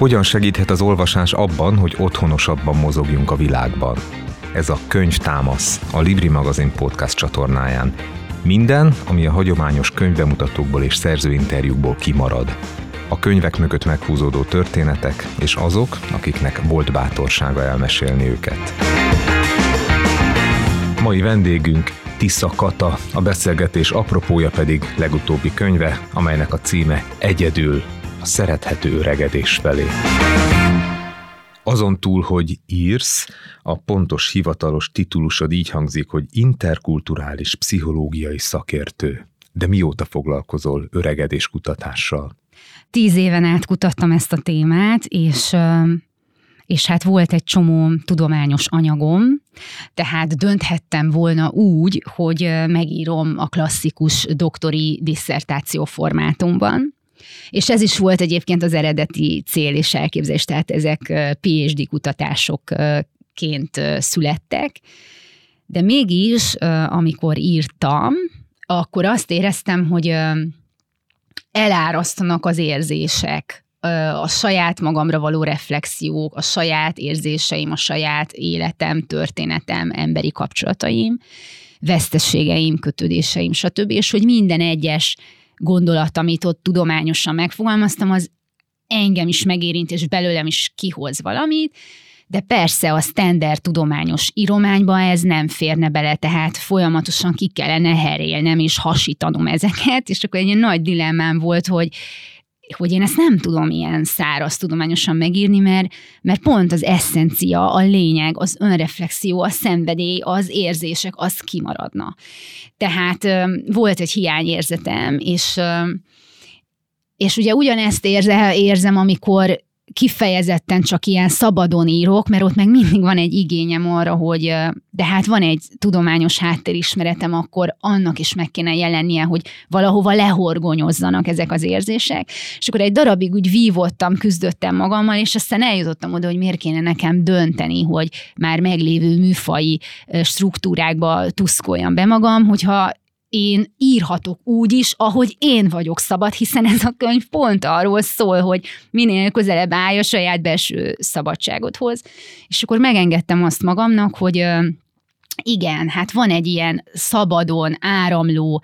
Hogyan segíthet az olvasás abban, hogy otthonosabban mozogjunk a világban? Ez a Könyv Támasz, a Libri Magazin podcast csatornáján. Minden, ami a hagyományos könyvbemutatókból és szerzőinterjúkból kimarad. A könyvek mögött meghúzódó történetek, és azok, akiknek volt bátorsága elmesélni őket. Mai vendégünk Tisza Kata, a beszélgetés apropója pedig legutóbbi könyve, amelynek a címe Egyedül, a szerethető öregedés felé. Azon túl, hogy írsz, a pontos hivatalos titulusod így hangzik, hogy interkulturális pszichológiai szakértő. De mióta foglalkozol öregedés kutatással? Tíz éven át kutattam ezt a témát, és és hát volt egy csomó tudományos anyagom, tehát dönthettem volna úgy, hogy megírom a klasszikus doktori disszertáció formátumban, és ez is volt egyébként az eredeti cél és elképzelés, tehát ezek PhD kutatásokként születtek, de mégis, amikor írtam, akkor azt éreztem, hogy elárasztanak az érzések, a saját magamra való reflexiók, a saját érzéseim, a saját életem, történetem, emberi kapcsolataim, vesztességeim, kötődéseim, stb. És hogy minden egyes gondolat, amit ott tudományosan megfogalmaztam, az engem is megérint, és belőlem is kihoz valamit, de persze a standard tudományos írományba ez nem férne bele, tehát folyamatosan ki kellene herélnem és hasítanom ezeket, és akkor egy nagy dilemmám volt, hogy hogy én ezt nem tudom ilyen száraz tudományosan megírni, mert, mert pont az eszencia, a lényeg, az önreflexió, a szenvedély, az érzések, az kimaradna. Tehát volt egy hiányérzetem, és és ugye ugyanezt érze, érzem, amikor kifejezetten csak ilyen szabadon írok, mert ott meg mindig van egy igényem arra, hogy de hát van egy tudományos háttérismeretem, akkor annak is meg kéne jelennie, hogy valahova lehorgonyozzanak ezek az érzések. És akkor egy darabig úgy vívottam, küzdöttem magammal, és aztán eljutottam oda, hogy miért kéne nekem dönteni, hogy már meglévő műfai struktúrákba tuszkoljam be magam, hogyha én írhatok úgy is, ahogy én vagyok szabad, hiszen ez a könyv pont arról szól, hogy minél közelebb állj a saját belső szabadságodhoz. És akkor megengedtem azt magamnak, hogy igen, hát van egy ilyen szabadon áramló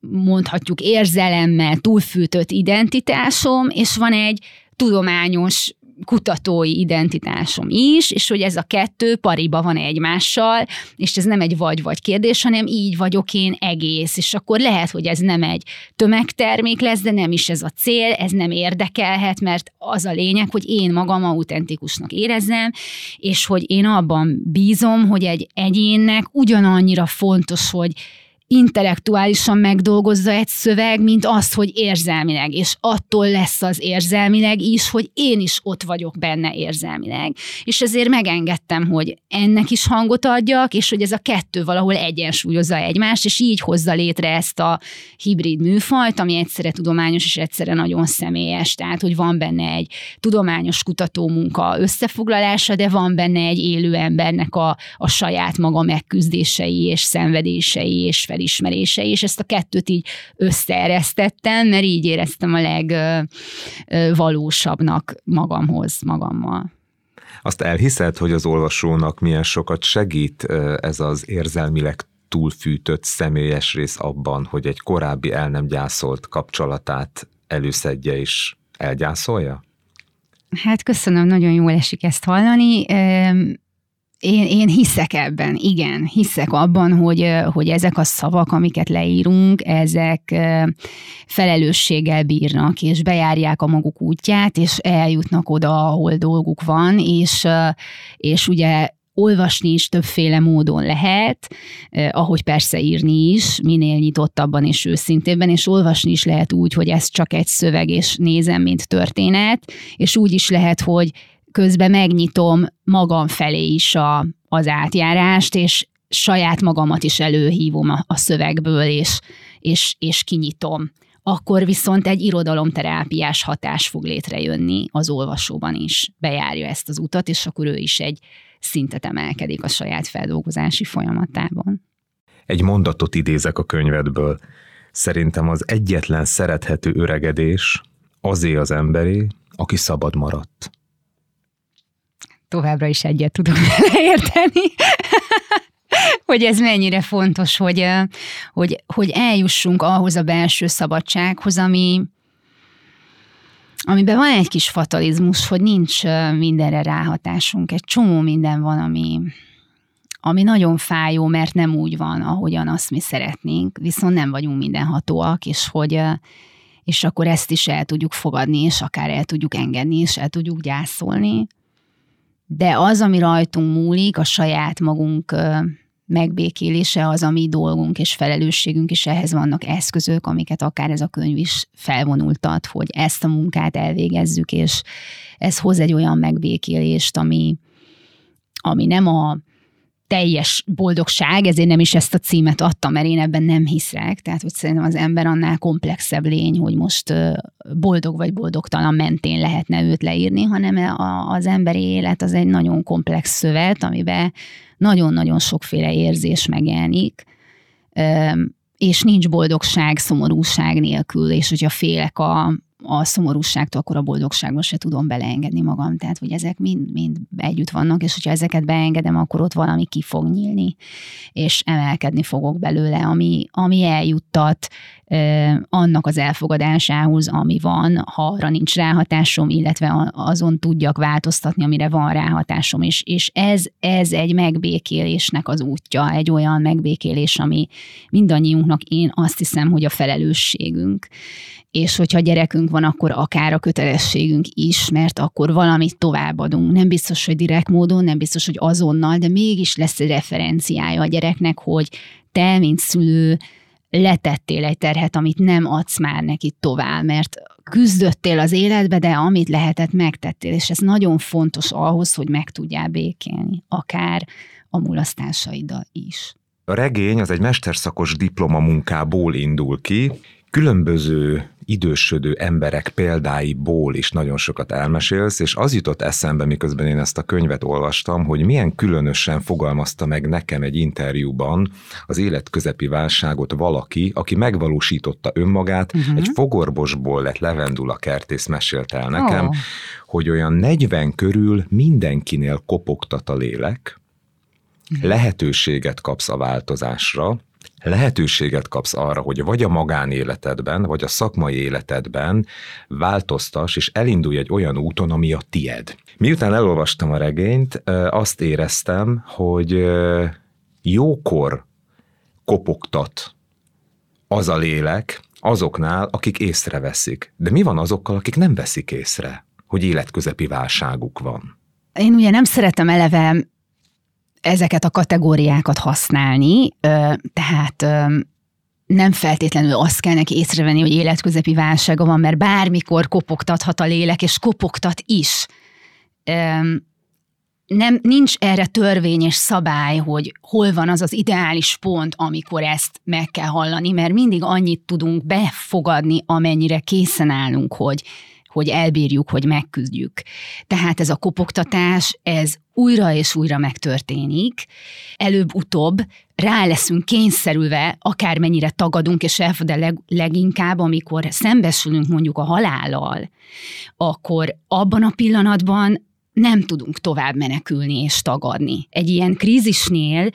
mondhatjuk érzelemmel túlfűtött identitásom, és van egy tudományos kutatói identitásom is, és hogy ez a kettő pariba van egymással, és ez nem egy vagy-vagy kérdés, hanem így vagyok én egész, és akkor lehet, hogy ez nem egy tömegtermék lesz, de nem is ez a cél, ez nem érdekelhet, mert az a lényeg, hogy én magam autentikusnak érezzem, és hogy én abban bízom, hogy egy egyénnek ugyanannyira fontos, hogy intellektuálisan megdolgozza egy szöveg, mint azt, hogy érzelmileg, és attól lesz az érzelmileg is, hogy én is ott vagyok benne érzelmileg. És ezért megengedtem, hogy ennek is hangot adjak, és hogy ez a kettő valahol egyensúlyozza egymást, és így hozza létre ezt a hibrid műfajt, ami egyszerre tudományos és egyszerre nagyon személyes. Tehát, hogy van benne egy tudományos kutatómunka összefoglalása, de van benne egy élő embernek a, a saját maga megküzdései és szenvedései és fel felismerése, és ezt a kettőt így összeeresztettem, mert így éreztem a legvalósabbnak magamhoz, magammal. Azt elhiszed, hogy az olvasónak milyen sokat segít ez az érzelmileg túlfűtött személyes rész abban, hogy egy korábbi el nem gyászolt kapcsolatát előszedje és elgyászolja? Hát köszönöm, nagyon jól esik ezt hallani. Én, én hiszek ebben, igen, hiszek abban, hogy, hogy ezek a szavak, amiket leírunk, ezek felelősséggel bírnak, és bejárják a maguk útját, és eljutnak oda, ahol dolguk van, és, és ugye olvasni is többféle módon lehet, ahogy persze írni is, minél nyitottabban és őszintébben, és olvasni is lehet úgy, hogy ez csak egy szöveg, és nézem, mint történet, és úgy is lehet, hogy közben megnyitom magam felé is a, az átjárást, és saját magamat is előhívom a, a szövegből, és, és, és kinyitom. Akkor viszont egy irodalomterápiás hatás fog létrejönni az olvasóban is. Bejárja ezt az utat, és akkor ő is egy szintet emelkedik a saját feldolgozási folyamatában. Egy mondatot idézek a könyvedből. Szerintem az egyetlen szerethető öregedés azé az emberé, aki szabad maradt? Továbbra is egyet tudok érteni. hogy ez mennyire fontos, hogy, hogy, hogy eljussunk ahhoz a belső szabadsághoz, ami, amiben van egy kis fatalizmus, hogy nincs mindenre ráhatásunk. Egy csomó minden van, ami, ami nagyon fájó, mert nem úgy van, ahogyan azt mi szeretnénk, viszont nem vagyunk mindenhatóak, és hogy és akkor ezt is el tudjuk fogadni, és akár el tudjuk engedni, és el tudjuk gyászolni. De az, ami rajtunk múlik, a saját magunk megbékélése az a mi dolgunk és felelősségünk, és ehhez vannak eszközök, amiket akár ez a könyv is felvonultat, hogy ezt a munkát elvégezzük, és ez hoz egy olyan megbékélést, ami, ami nem a teljes boldogság, ezért nem is ezt a címet adtam, mert én ebben nem hiszek. Tehát, hogy szerintem az ember annál komplexebb lény, hogy most boldog vagy boldogtalan mentén lehetne őt leírni, hanem az emberi élet az egy nagyon komplex szövet, amiben nagyon-nagyon sokféle érzés megjelenik, és nincs boldogság, szomorúság nélkül, és hogyha félek a, a szomorúságtól, akkor a boldogságba se tudom beleengedni magam. Tehát, hogy ezek mind, mind együtt vannak, és hogyha ezeket beengedem, akkor ott valami ki fog nyílni, és emelkedni fogok belőle, ami, ami eljuttat eh, annak az elfogadásához, ami van, ha arra nincs ráhatásom, illetve azon tudjak változtatni, amire van ráhatásom. És, és ez, ez egy megbékélésnek az útja, egy olyan megbékélés, ami mindannyiunknak én azt hiszem, hogy a felelősségünk és hogyha gyerekünk van, akkor akár a kötelességünk is, mert akkor valamit továbbadunk. Nem biztos, hogy direkt módon, nem biztos, hogy azonnal, de mégis lesz egy referenciája a gyereknek, hogy te, mint szülő, letettél egy terhet, amit nem adsz már neki tovább, mert küzdöttél az életbe, de amit lehetett, megtettél, és ez nagyon fontos ahhoz, hogy meg tudjál békélni, akár a mulasztásaiddal is. A regény az egy mesterszakos diplomamunkából indul ki, különböző idősödő emberek példáiból is nagyon sokat elmesélsz, és az jutott eszembe, miközben én ezt a könyvet olvastam, hogy milyen különösen fogalmazta meg nekem egy interjúban az életközepi válságot valaki, aki megvalósította önmagát, uh-huh. egy fogorbosból lett levendula kertész mesélte el nekem, oh. hogy olyan 40 körül mindenkinél kopogtat a lélek, uh-huh. lehetőséget kapsz a változásra, lehetőséget kapsz arra, hogy vagy a magánéletedben, vagy a szakmai életedben változtas, és elindulj egy olyan úton, ami a tied. Miután elolvastam a regényt, azt éreztem, hogy jókor kopogtat az a lélek azoknál, akik észreveszik. De mi van azokkal, akik nem veszik észre, hogy életközepi válságuk van? Én ugye nem szeretem eleve ezeket a kategóriákat használni, tehát nem feltétlenül azt kell neki észrevenni, hogy életközepi válsága van, mert bármikor kopogtathat a lélek, és kopogtat is. Nem, nincs erre törvény és szabály, hogy hol van az az ideális pont, amikor ezt meg kell hallani, mert mindig annyit tudunk befogadni, amennyire készen állunk, hogy hogy elbírjuk, hogy megküzdjük. Tehát ez a kopogtatás, ez újra és újra megtörténik, előbb-utóbb rá leszünk kényszerülve, akármennyire tagadunk, és elfog, de leg, leginkább, amikor szembesülünk mondjuk a halállal, akkor abban a pillanatban nem tudunk tovább menekülni és tagadni. Egy ilyen krízisnél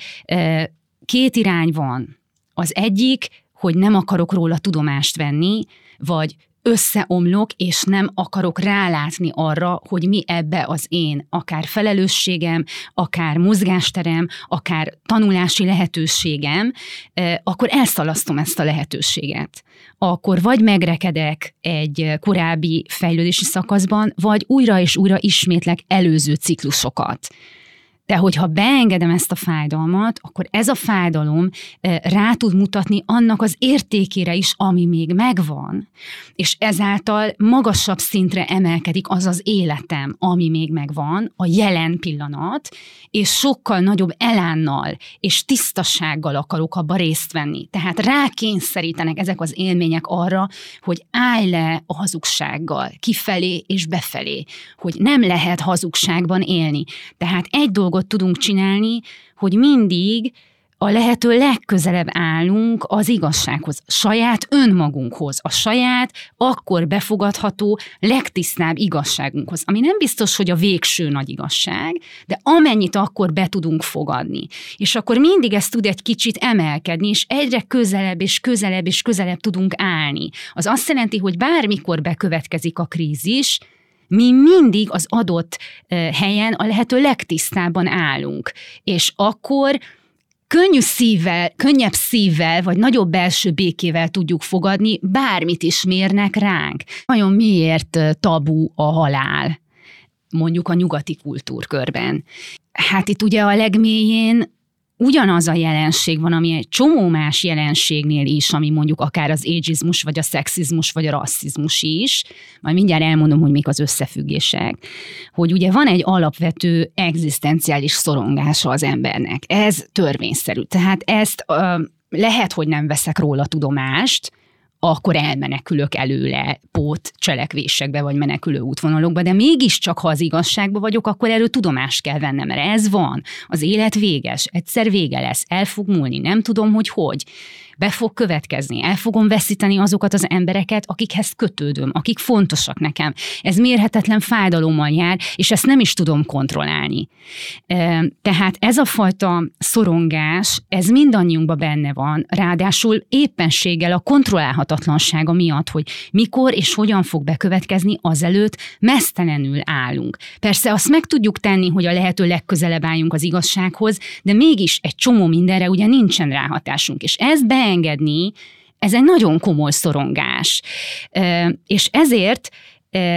két irány van. Az egyik, hogy nem akarok róla tudomást venni, vagy összeomlok, és nem akarok rálátni arra, hogy mi ebbe az én, akár felelősségem, akár mozgásterem, akár tanulási lehetőségem, akkor elszalasztom ezt a lehetőséget. Akkor vagy megrekedek egy korábbi fejlődési szakaszban, vagy újra és újra ismétlek előző ciklusokat. De hogyha beengedem ezt a fájdalmat, akkor ez a fájdalom rá tud mutatni annak az értékére is, ami még megvan. És ezáltal magasabb szintre emelkedik az az életem, ami még megvan, a jelen pillanat, és sokkal nagyobb elánnal és tisztassággal akarok abba részt venni. Tehát rákényszerítenek ezek az élmények arra, hogy állj le a hazugsággal, kifelé és befelé, hogy nem lehet hazugságban élni. Tehát egy dolgot tudunk csinálni, hogy mindig a lehető legközelebb állunk az igazsághoz, saját önmagunkhoz, a saját akkor befogadható, legtisztább igazságunkhoz, ami nem biztos, hogy a végső nagy igazság, de amennyit akkor be tudunk fogadni. És akkor mindig ez tud egy kicsit emelkedni, és egyre közelebb és közelebb és közelebb tudunk állni. Az azt jelenti, hogy bármikor bekövetkezik a krízis, mi mindig az adott helyen a lehető legtisztábban állunk. És akkor könnyű szívvel, könnyebb szívvel, vagy nagyobb belső békével tudjuk fogadni, bármit is mérnek ránk. Nagyon miért tabu a halál? mondjuk a nyugati kultúrkörben. Hát itt ugye a legmélyén ugyanaz a jelenség van, ami egy csomó más jelenségnél is, ami mondjuk akár az ageizmus, vagy a szexizmus, vagy a rasszizmus is, majd mindjárt elmondom, hogy mik az összefüggések, hogy ugye van egy alapvető egzisztenciális szorongása az embernek. Ez törvényszerű. Tehát ezt lehet, hogy nem veszek róla tudomást, akkor elmenekülök előle pót cselekvésekbe, vagy menekülő útvonalokba, de mégiscsak, ha az igazságba vagyok, akkor erről tudomást kell vennem, mert ez van. Az élet véges, egyszer vége lesz, el fog múlni, nem tudom, hogy hogy be fog következni, el fogom veszíteni azokat az embereket, akikhez kötődöm, akik fontosak nekem. Ez mérhetetlen fájdalommal jár, és ezt nem is tudom kontrollálni. Tehát ez a fajta szorongás, ez mindannyiunkban benne van, ráadásul éppenséggel a kontrollálhatatlansága miatt, hogy mikor és hogyan fog bekövetkezni, azelőtt mesztelenül állunk. Persze azt meg tudjuk tenni, hogy a lehető legközelebb álljunk az igazsághoz, de mégis egy csomó mindenre ugye nincsen ráhatásunk, és ez be beengedni, ez egy nagyon komoly szorongás. És ezért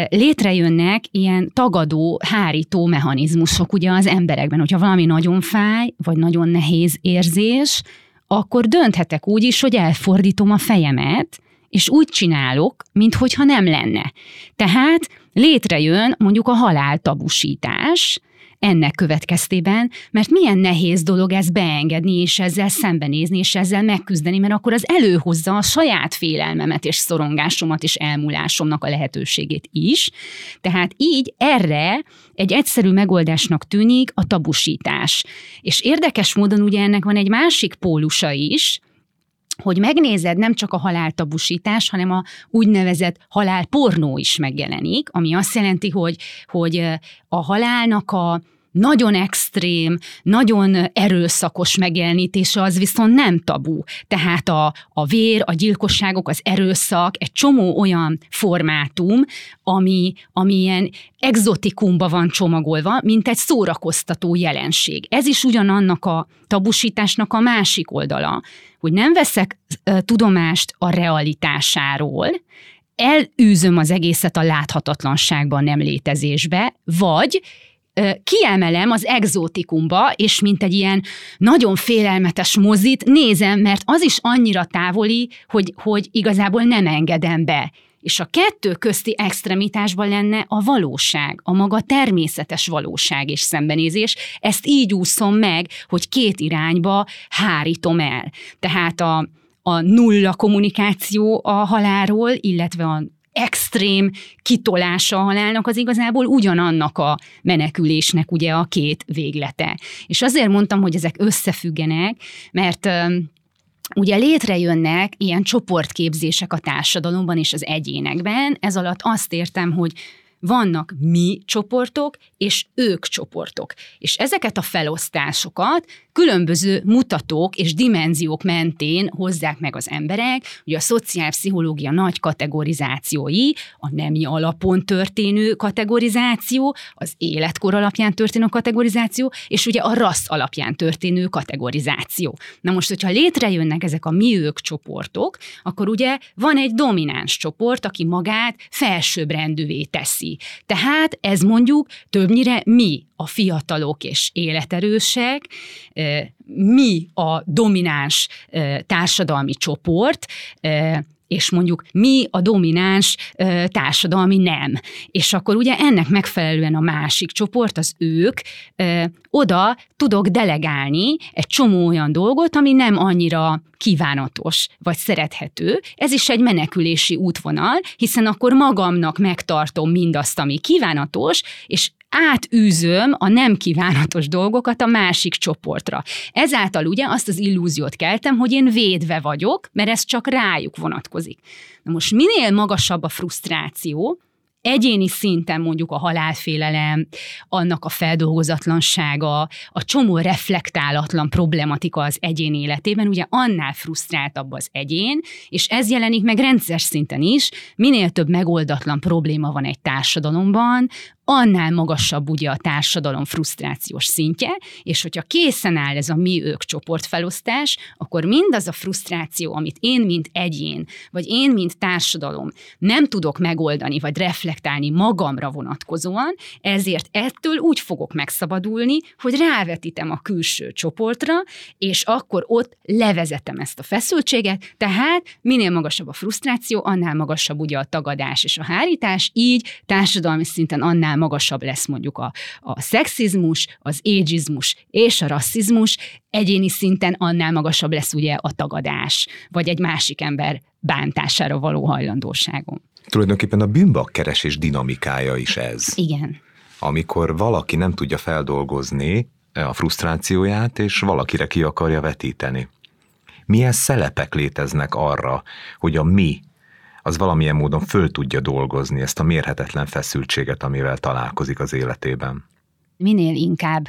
létrejönnek ilyen tagadó, hárító mechanizmusok ugye az emberekben. Hogyha valami nagyon fáj, vagy nagyon nehéz érzés, akkor dönthetek úgy is, hogy elfordítom a fejemet, és úgy csinálok, minthogyha nem lenne. Tehát létrejön mondjuk a haláltabusítás, ennek következtében, mert milyen nehéz dolog ez beengedni, és ezzel szembenézni, és ezzel megküzdeni, mert akkor az előhozza a saját félelmemet és szorongásomat és elmúlásomnak a lehetőségét is. Tehát így erre egy egyszerű megoldásnak tűnik a tabusítás. És érdekes módon ugye ennek van egy másik pólusa is, hogy megnézed, nem csak a haláltabusítás, hanem a úgynevezett halálpornó is megjelenik, ami azt jelenti, hogy, hogy a halálnak a nagyon extrém, nagyon erőszakos megjelenítése az viszont nem tabu. Tehát a, a vér, a gyilkosságok, az erőszak, egy csomó olyan formátum, ami, ami ilyen exotikumba van csomagolva, mint egy szórakoztató jelenség. Ez is ugyanannak a tabusításnak a másik oldala, hogy nem veszek tudomást a realitásáról, elűzöm az egészet a láthatatlanságban, nem létezésbe, vagy kiemelem az exotikumba, és mint egy ilyen nagyon félelmetes mozit nézem, mert az is annyira távoli, hogy, hogy igazából nem engedem be. És a kettő közti extremitásban lenne a valóság, a maga természetes valóság és szembenézés. Ezt így úszom meg, hogy két irányba hárítom el. Tehát a, a nulla kommunikáció a halálról, illetve a extrém kitolása a halálnak az igazából ugyanannak a menekülésnek ugye a két véglete. És azért mondtam, hogy ezek összefüggenek, mert Ugye létrejönnek ilyen csoportképzések a társadalomban és az egyénekben, ez alatt azt értem, hogy vannak mi csoportok, és ők csoportok. És ezeket a felosztásokat különböző mutatók és dimenziók mentén hozzák meg az emberek, ugye a szociálpszichológia nagy kategorizációi, a nemi alapon történő kategorizáció, az életkor alapján történő kategorizáció, és ugye a rassz alapján történő kategorizáció. Na most, hogyha létrejönnek ezek a mi ők csoportok, akkor ugye van egy domináns csoport, aki magát felsőbbrendűvé teszi. Tehát ez mondjuk többnyire mi, a fiatalok és életerősek, mi a domináns társadalmi csoport, és mondjuk mi a domináns társadalmi nem. És akkor ugye ennek megfelelően a másik csoport, az ők, oda tudok delegálni egy csomó olyan dolgot, ami nem annyira kívánatos vagy szerethető. Ez is egy menekülési útvonal, hiszen akkor magamnak megtartom mindazt, ami kívánatos, és átűzöm a nem kívánatos dolgokat a másik csoportra. Ezáltal ugye azt az illúziót keltem, hogy én védve vagyok, mert ez csak rájuk vonatkozik. Na most minél magasabb a frusztráció, egyéni szinten mondjuk a halálfélelem, annak a feldolgozatlansága, a csomó reflektálatlan problematika az egyén életében, ugye annál frusztráltabb az egyén, és ez jelenik meg rendszer szinten is, minél több megoldatlan probléma van egy társadalomban, annál magasabb ugye a társadalom frusztrációs szintje, és hogyha készen áll ez a mi-ők csoportfelosztás, akkor mindaz a frusztráció, amit én, mint egyén, vagy én, mint társadalom nem tudok megoldani, vagy reflektálni magamra vonatkozóan, ezért ettől úgy fogok megszabadulni, hogy rávetítem a külső csoportra, és akkor ott levezetem ezt a feszültséget, tehát minél magasabb a frusztráció, annál magasabb ugye a tagadás és a hárítás, így társadalmi szinten annál annál magasabb lesz mondjuk a, a szexizmus, az égizmus és a rasszizmus, egyéni szinten annál magasabb lesz ugye a tagadás, vagy egy másik ember bántására való hajlandóságom. Tulajdonképpen a bűnbakkeresés dinamikája is ez. Igen. Amikor valaki nem tudja feldolgozni a frusztrációját, és valakire ki akarja vetíteni. Milyen szelepek léteznek arra, hogy a mi az valamilyen módon föl tudja dolgozni ezt a mérhetetlen feszültséget, amivel találkozik az életében. Minél inkább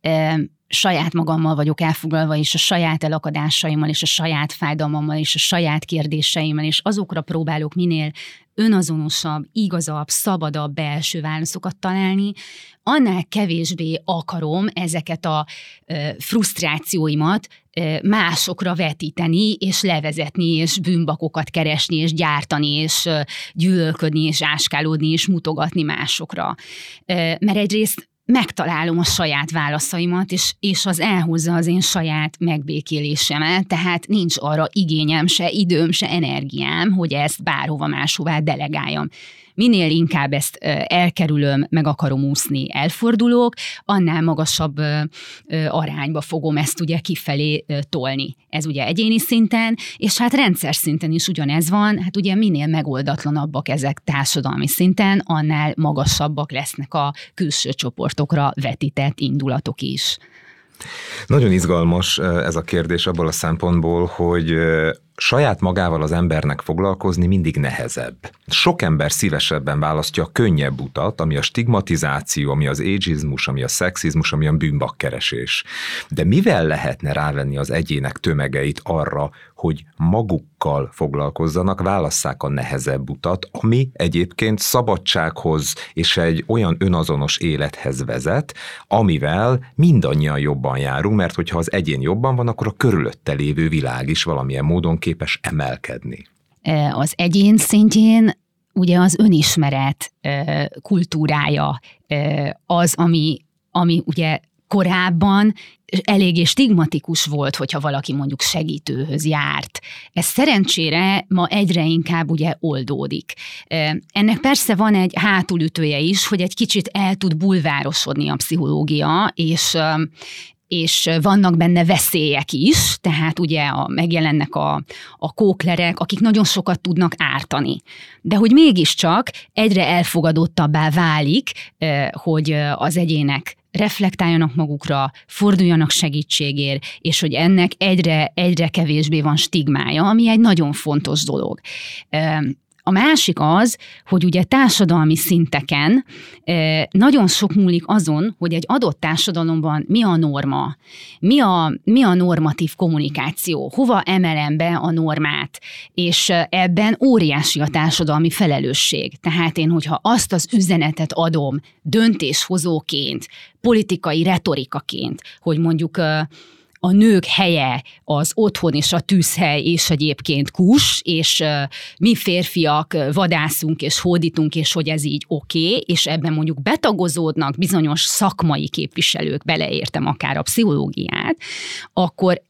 e, saját magammal vagyok elfoglalva, és a saját elakadásaimmal, és a saját fájdalmammal, és a saját kérdéseimmel, és azokra próbálok minél önazonosabb, igazabb, szabadabb belső válaszokat találni, annál kevésbé akarom ezeket a frusztrációimat másokra vetíteni, és levezetni, és bűnbakokat keresni, és gyártani, és gyűlölködni, és áskálódni, és mutogatni másokra. Mert egyrészt megtalálom a saját válaszaimat, és, és az elhozza az én saját megbékélésemet, tehát nincs arra igényem, se időm, se energiám, hogy ezt bárhova máshová delegáljam minél inkább ezt elkerülöm, meg akarom úszni, elfordulok, annál magasabb arányba fogom ezt ugye kifelé tolni. Ez ugye egyéni szinten, és hát rendszer szinten is ugyanez van, hát ugye minél megoldatlanabbak ezek társadalmi szinten, annál magasabbak lesznek a külső csoportokra vetített indulatok is. Nagyon izgalmas ez a kérdés abból a szempontból, hogy saját magával az embernek foglalkozni mindig nehezebb. Sok ember szívesebben választja a könnyebb utat, ami a stigmatizáció, ami az ageizmus, ami a szexizmus, ami a bűnbakkeresés. De mivel lehetne rávenni az egyének tömegeit arra, hogy magukkal foglalkozzanak, válasszák a nehezebb utat, ami egyébként szabadsághoz és egy olyan önazonos élethez vezet, amivel mindannyian jobban járunk, mert hogyha az egyén jobban van, akkor a körülötte lévő világ is valamilyen módon képes emelkedni. E, az egyén szintjén ugye az önismeret e, kultúrája e, az, ami, ami ugye korábban eléggé stigmatikus volt, hogyha valaki mondjuk segítőhöz járt. Ez szerencsére ma egyre inkább ugye oldódik. Ennek persze van egy hátulütője is, hogy egy kicsit el tud bulvárosodni a pszichológia, és és vannak benne veszélyek is, tehát ugye a, megjelennek a, a kóklerek, akik nagyon sokat tudnak ártani. De hogy mégiscsak egyre elfogadottabbá válik, hogy az egyének reflektáljanak magukra, forduljanak segítségért, és hogy ennek egyre, egyre kevésbé van stigmája, ami egy nagyon fontos dolog. A másik az, hogy ugye társadalmi szinteken nagyon sok múlik azon, hogy egy adott társadalomban mi a norma, mi a, mi a normatív kommunikáció, hova emelem be a normát, és ebben óriási a társadalmi felelősség. Tehát én, hogyha azt az üzenetet adom döntéshozóként, politikai retorikaként, hogy mondjuk a nők helye az otthon és a tűzhely, és egyébként kus, és mi férfiak vadászunk és hódítunk, és hogy ez így oké, okay, és ebben mondjuk betagozódnak bizonyos szakmai képviselők, beleértem akár a pszichológiát, akkor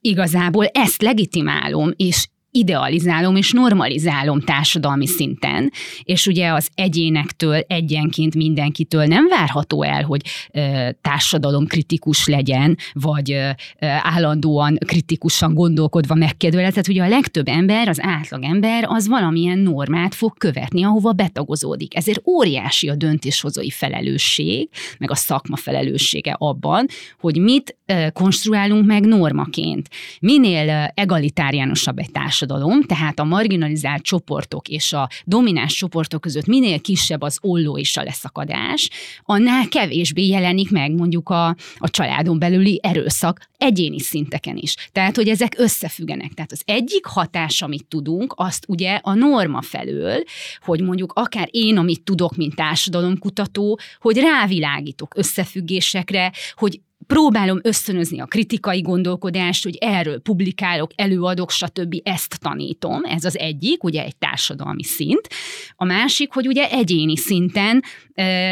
igazából ezt legitimálom, és idealizálom és normalizálom társadalmi szinten, és ugye az egyénektől, egyenként mindenkitől nem várható el, hogy ö, társadalom kritikus legyen, vagy ö, állandóan kritikusan gondolkodva megkérdőjelezett. Ugye a legtöbb ember, az átlag ember, az valamilyen normát fog követni, ahova betagozódik. Ezért óriási a döntéshozói felelősség, meg a szakma felelőssége abban, hogy mit ö, konstruálunk meg normaként. Minél egalitáriánusabb egy társadalom, társadalom, tehát a marginalizált csoportok és a domináns csoportok között minél kisebb az olló és a leszakadás, annál kevésbé jelenik meg mondjuk a, a családon belüli erőszak egyéni szinteken is. Tehát, hogy ezek összefüggenek. Tehát az egyik hatás, amit tudunk, azt ugye a norma felől, hogy mondjuk akár én, amit tudok, mint társadalomkutató, hogy rávilágítok összefüggésekre, hogy próbálom ösztönözni a kritikai gondolkodást, hogy erről publikálok, előadok, stb. Ezt tanítom. Ez az egyik, ugye egy társadalmi szint. A másik, hogy ugye egyéni szinten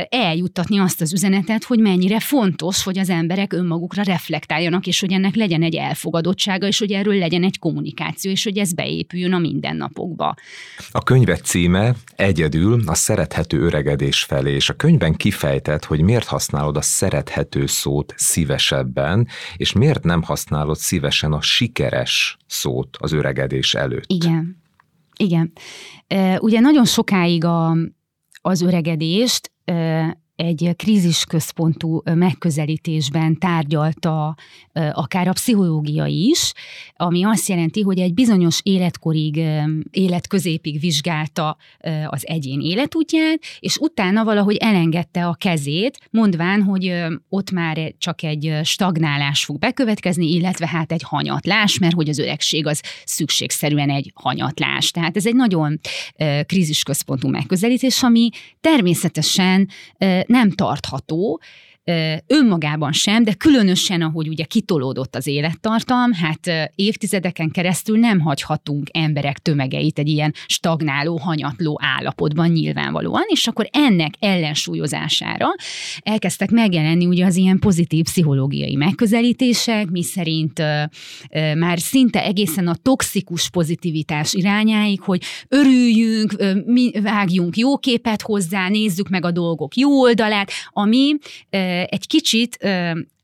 eljuttatni azt az üzenetet, hogy mennyire fontos, hogy az emberek önmagukra reflektáljanak, és hogy ennek legyen egy elfogadottsága, és hogy erről legyen egy kommunikáció, és hogy ez beépüljön a mindennapokba. A könyvet címe Egyedül a szerethető öregedés felé, és a könyvben kifejtett, hogy miért használod a szerethető szót szívesebben, és miért nem használod szívesen a sikeres szót az öregedés előtt. Igen. Igen. Ugye nagyon sokáig a, az öregedést egy krízisközpontú megközelítésben tárgyalta akár a pszichológia is, ami azt jelenti, hogy egy bizonyos életkorig, életközépig vizsgálta az egyén életútját, és utána valahogy elengedte a kezét, mondván, hogy ott már csak egy stagnálás fog bekövetkezni, illetve hát egy hanyatlás, mert hogy az öregség az szükségszerűen egy hanyatlás. Tehát ez egy nagyon krízisközpontú megközelítés, ami természetesen nem tartható, önmagában sem, de különösen, ahogy ugye kitolódott az élettartam, hát évtizedeken keresztül nem hagyhatunk emberek tömegeit egy ilyen stagnáló, hanyatló állapotban nyilvánvalóan, és akkor ennek ellensúlyozására elkezdtek megjelenni ugye az ilyen pozitív pszichológiai megközelítések, mi szerint már szinte egészen a toxikus pozitivitás irányáig, hogy örüljünk, mi vágjunk jó képet hozzá, nézzük meg a dolgok jó oldalát, ami egy kicsit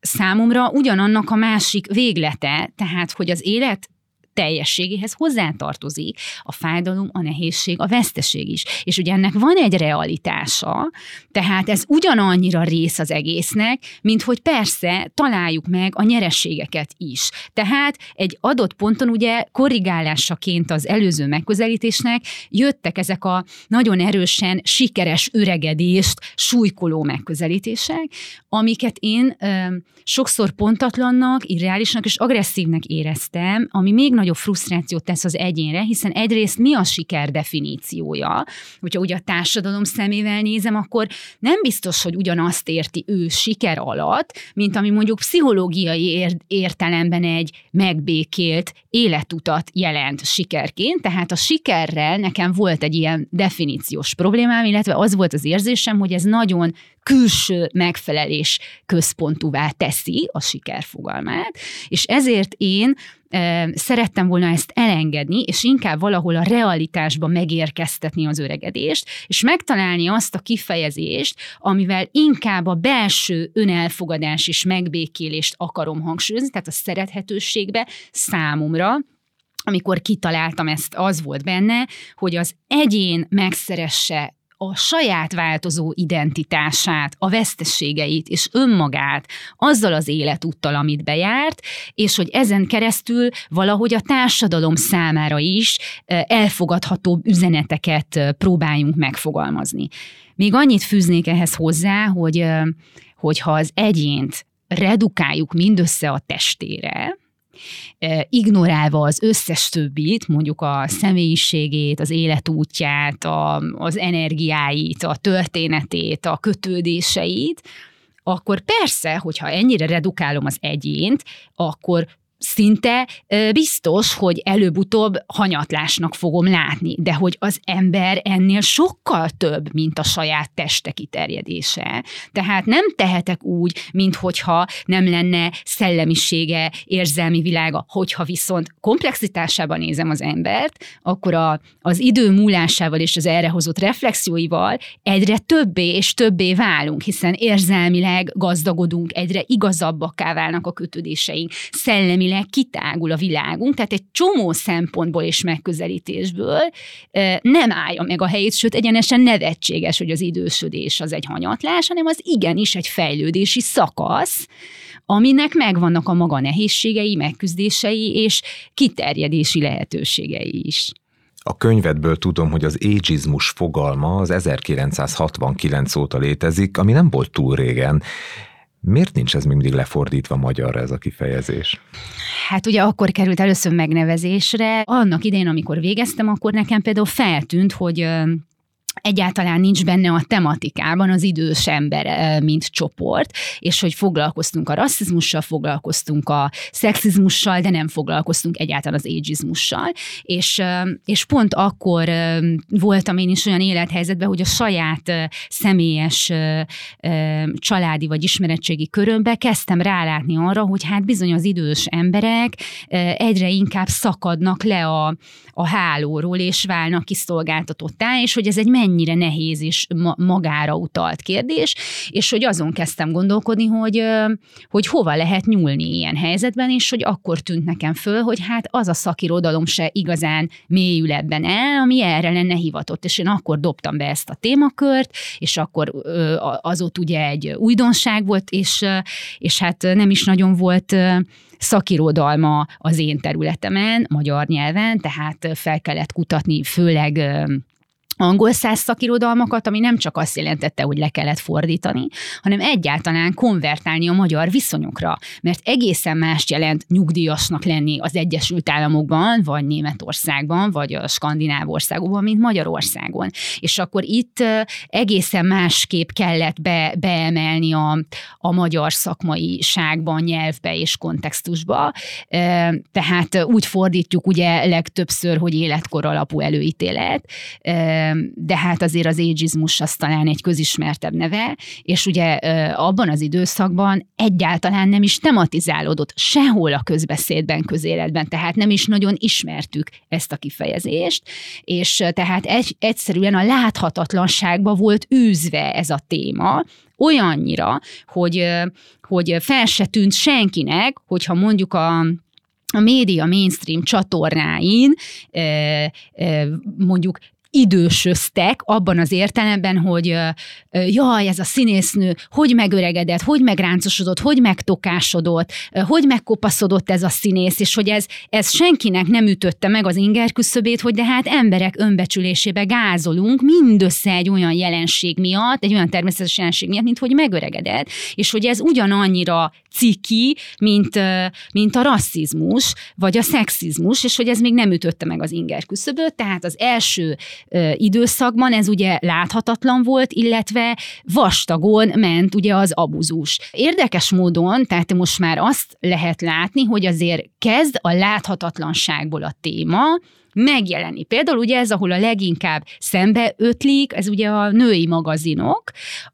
számomra ugyanannak a másik véglete, tehát hogy az élet teljességéhez hozzátartozik a fájdalom, a nehézség, a veszteség is. És ugye ennek van egy realitása, tehát ez ugyanannyira rész az egésznek, mint hogy persze találjuk meg a nyerességeket is. Tehát egy adott ponton ugye korrigálásaként az előző megközelítésnek jöttek ezek a nagyon erősen sikeres öregedést súlykoló megközelítések, amiket én ö, sokszor pontatlannak, irreálisnak és agresszívnek éreztem, ami még nagy nagyobb frusztrációt tesz az egyénre, hiszen egyrészt mi a siker definíciója? Hogyha ugye a társadalom szemével nézem, akkor nem biztos, hogy ugyanazt érti ő siker alatt, mint ami mondjuk pszichológiai értelemben egy megbékélt életutat jelent sikerként. Tehát a sikerrel nekem volt egy ilyen definíciós problémám, illetve az volt az érzésem, hogy ez nagyon külső megfelelés központúvá teszi a siker fogalmát, és ezért én szerettem volna ezt elengedni, és inkább valahol a realitásba megérkeztetni az öregedést, és megtalálni azt a kifejezést, amivel inkább a belső önelfogadás és megbékélést akarom hangsúlyozni, tehát a szerethetőségbe számomra. Amikor kitaláltam ezt, az volt benne, hogy az egyén megszeresse a saját változó identitását, a vesztességeit és önmagát azzal az életúttal, amit bejárt, és hogy ezen keresztül valahogy a társadalom számára is elfogadhatóbb üzeneteket próbáljunk megfogalmazni. Még annyit fűznék ehhez hozzá, hogy hogyha az egyént redukáljuk mindössze a testére, ignorálva az összes többit, mondjuk a személyiségét, az életútját, a, az energiáit, a történetét, a kötődéseit, akkor persze, hogyha ennyire redukálom az egyént, akkor szinte biztos, hogy előbb-utóbb hanyatlásnak fogom látni, de hogy az ember ennél sokkal több, mint a saját teste kiterjedése. Tehát nem tehetek úgy, minthogyha nem lenne szellemisége, érzelmi világa, hogyha viszont komplexitásában nézem az embert, akkor a, az idő múlásával és az erre hozott reflexióival egyre többé és többé válunk, hiszen érzelmileg gazdagodunk, egyre igazabbakká válnak a kötődéseink, szellemileg elvileg kitágul a világunk, tehát egy csomó szempontból és megközelítésből nem állja meg a helyét, sőt egyenesen nevetséges, hogy az idősödés az egy hanyatlás, hanem az igenis egy fejlődési szakasz, aminek megvannak a maga nehézségei, megküzdései és kiterjedési lehetőségei is. A könyvedből tudom, hogy az ageizmus fogalma az 1969 óta létezik, ami nem volt túl régen. Miért nincs ez mindig lefordítva magyarra ez a kifejezés? Hát ugye akkor került először megnevezésre. Annak idején, amikor végeztem, akkor nekem például feltűnt, hogy egyáltalán nincs benne a tematikában az idős ember, mint csoport, és hogy foglalkoztunk a rasszizmussal, foglalkoztunk a szexizmussal, de nem foglalkoztunk egyáltalán az ageizmussal, és, és pont akkor voltam én is olyan élethelyzetben, hogy a saját személyes családi vagy ismeretségi körömbe kezdtem rálátni arra, hogy hát bizony az idős emberek egyre inkább szakadnak le a, a hálóról, és válnak kiszolgáltatottá, és hogy ez egy mennyire nehéz és magára utalt kérdés, és hogy azon kezdtem gondolkodni, hogy, hogy hova lehet nyúlni ilyen helyzetben, és hogy akkor tűnt nekem föl, hogy hát az a szakirodalom se igazán mélyül ebben el, ami erre lenne hivatott, és én akkor dobtam be ezt a témakört, és akkor az ott ugye egy újdonság volt, és, és hát nem is nagyon volt szakirodalma az én területemen, magyar nyelven, tehát fel kellett kutatni főleg angol száz szakirodalmakat, ami nem csak azt jelentette, hogy le kellett fordítani, hanem egyáltalán konvertálni a magyar viszonyokra, mert egészen más jelent nyugdíjasnak lenni az Egyesült Államokban, vagy Németországban, vagy a skandináv országokban, mint Magyarországon. És akkor itt egészen másképp kellett be, beemelni a, a magyar szakmaiságban, nyelvbe és kontextusba. Tehát úgy fordítjuk ugye legtöbbször, hogy életkor alapú előítélet, de hát azért az ageizmus az talán egy közismertebb neve, és ugye abban az időszakban egyáltalán nem is tematizálódott sehol a közbeszédben, közéletben, tehát nem is nagyon ismertük ezt a kifejezést, és tehát egy, egyszerűen a láthatatlanságba volt űzve ez a téma, olyannyira, hogy, hogy fel se tűnt senkinek, hogyha mondjuk a a média mainstream csatornáin mondjuk idősöztek abban az értelemben, hogy jaj, ez a színésznő hogy megöregedett, hogy megráncosodott, hogy megtokásodott, hogy megkopaszodott ez a színész, és hogy ez, ez senkinek nem ütötte meg az inger küszöbét, hogy de hát emberek önbecsülésébe gázolunk mindössze egy olyan jelenség miatt, egy olyan természetes jelenség miatt, mint hogy megöregedett, és hogy ez ugyanannyira ciki, mint, mint a rasszizmus, vagy a szexizmus, és hogy ez még nem ütötte meg az inger küszöböt, tehát az első időszakban ez ugye láthatatlan volt, illetve vastagon ment ugye az abuzus. Érdekes módon, tehát most már azt lehet látni, hogy azért kezd a láthatatlanságból a téma, megjelenni. Például ugye ez, ahol a leginkább szembe ötlik, ez ugye a női magazinok,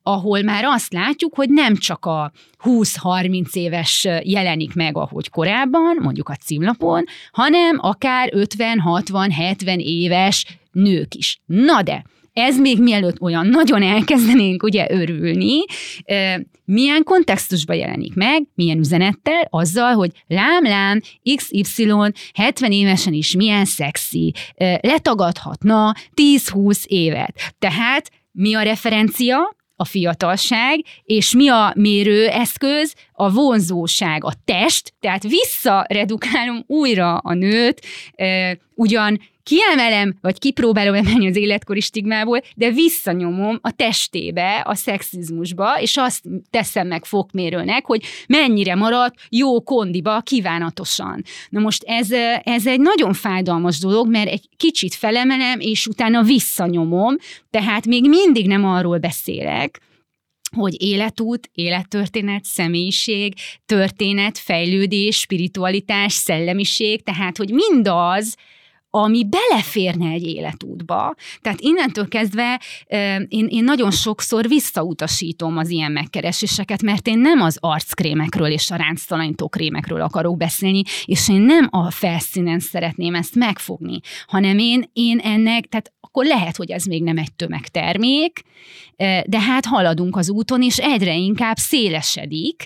ahol már azt látjuk, hogy nem csak a 20-30 éves jelenik meg, ahogy korábban, mondjuk a címlapon, hanem akár 50-60-70 éves nők is. Na de, ez még mielőtt olyan nagyon elkezdenénk ugye örülni, milyen kontextusban jelenik meg, milyen üzenettel, azzal, hogy lám-lám, XY 70 évesen is milyen szexi, letagadhatna 10-20 évet. Tehát mi a referencia? a fiatalság, és mi a mérőeszköz? A vonzóság, a test, tehát visszaredukálom újra a nőt, ugyan kiemelem, vagy kipróbálom emelni az életkori stigmából, de visszanyomom a testébe, a szexizmusba, és azt teszem meg fokmérőnek, hogy mennyire maradt jó kondiba kívánatosan. Na most ez, ez egy nagyon fájdalmas dolog, mert egy kicsit felemelem, és utána visszanyomom, tehát még mindig nem arról beszélek, hogy életút, élettörténet, személyiség, történet, fejlődés, spiritualitás, szellemiség, tehát hogy mindaz, ami beleférne egy életútba. Tehát innentől kezdve én, én nagyon sokszor visszautasítom az ilyen megkereséseket, mert én nem az arckrémekről és a ránctalanító krémekről akarok beszélni, és én nem a felszínen szeretném ezt megfogni, hanem én, én ennek, tehát akkor lehet, hogy ez még nem egy tömegtermék, de hát haladunk az úton, és egyre inkább szélesedik,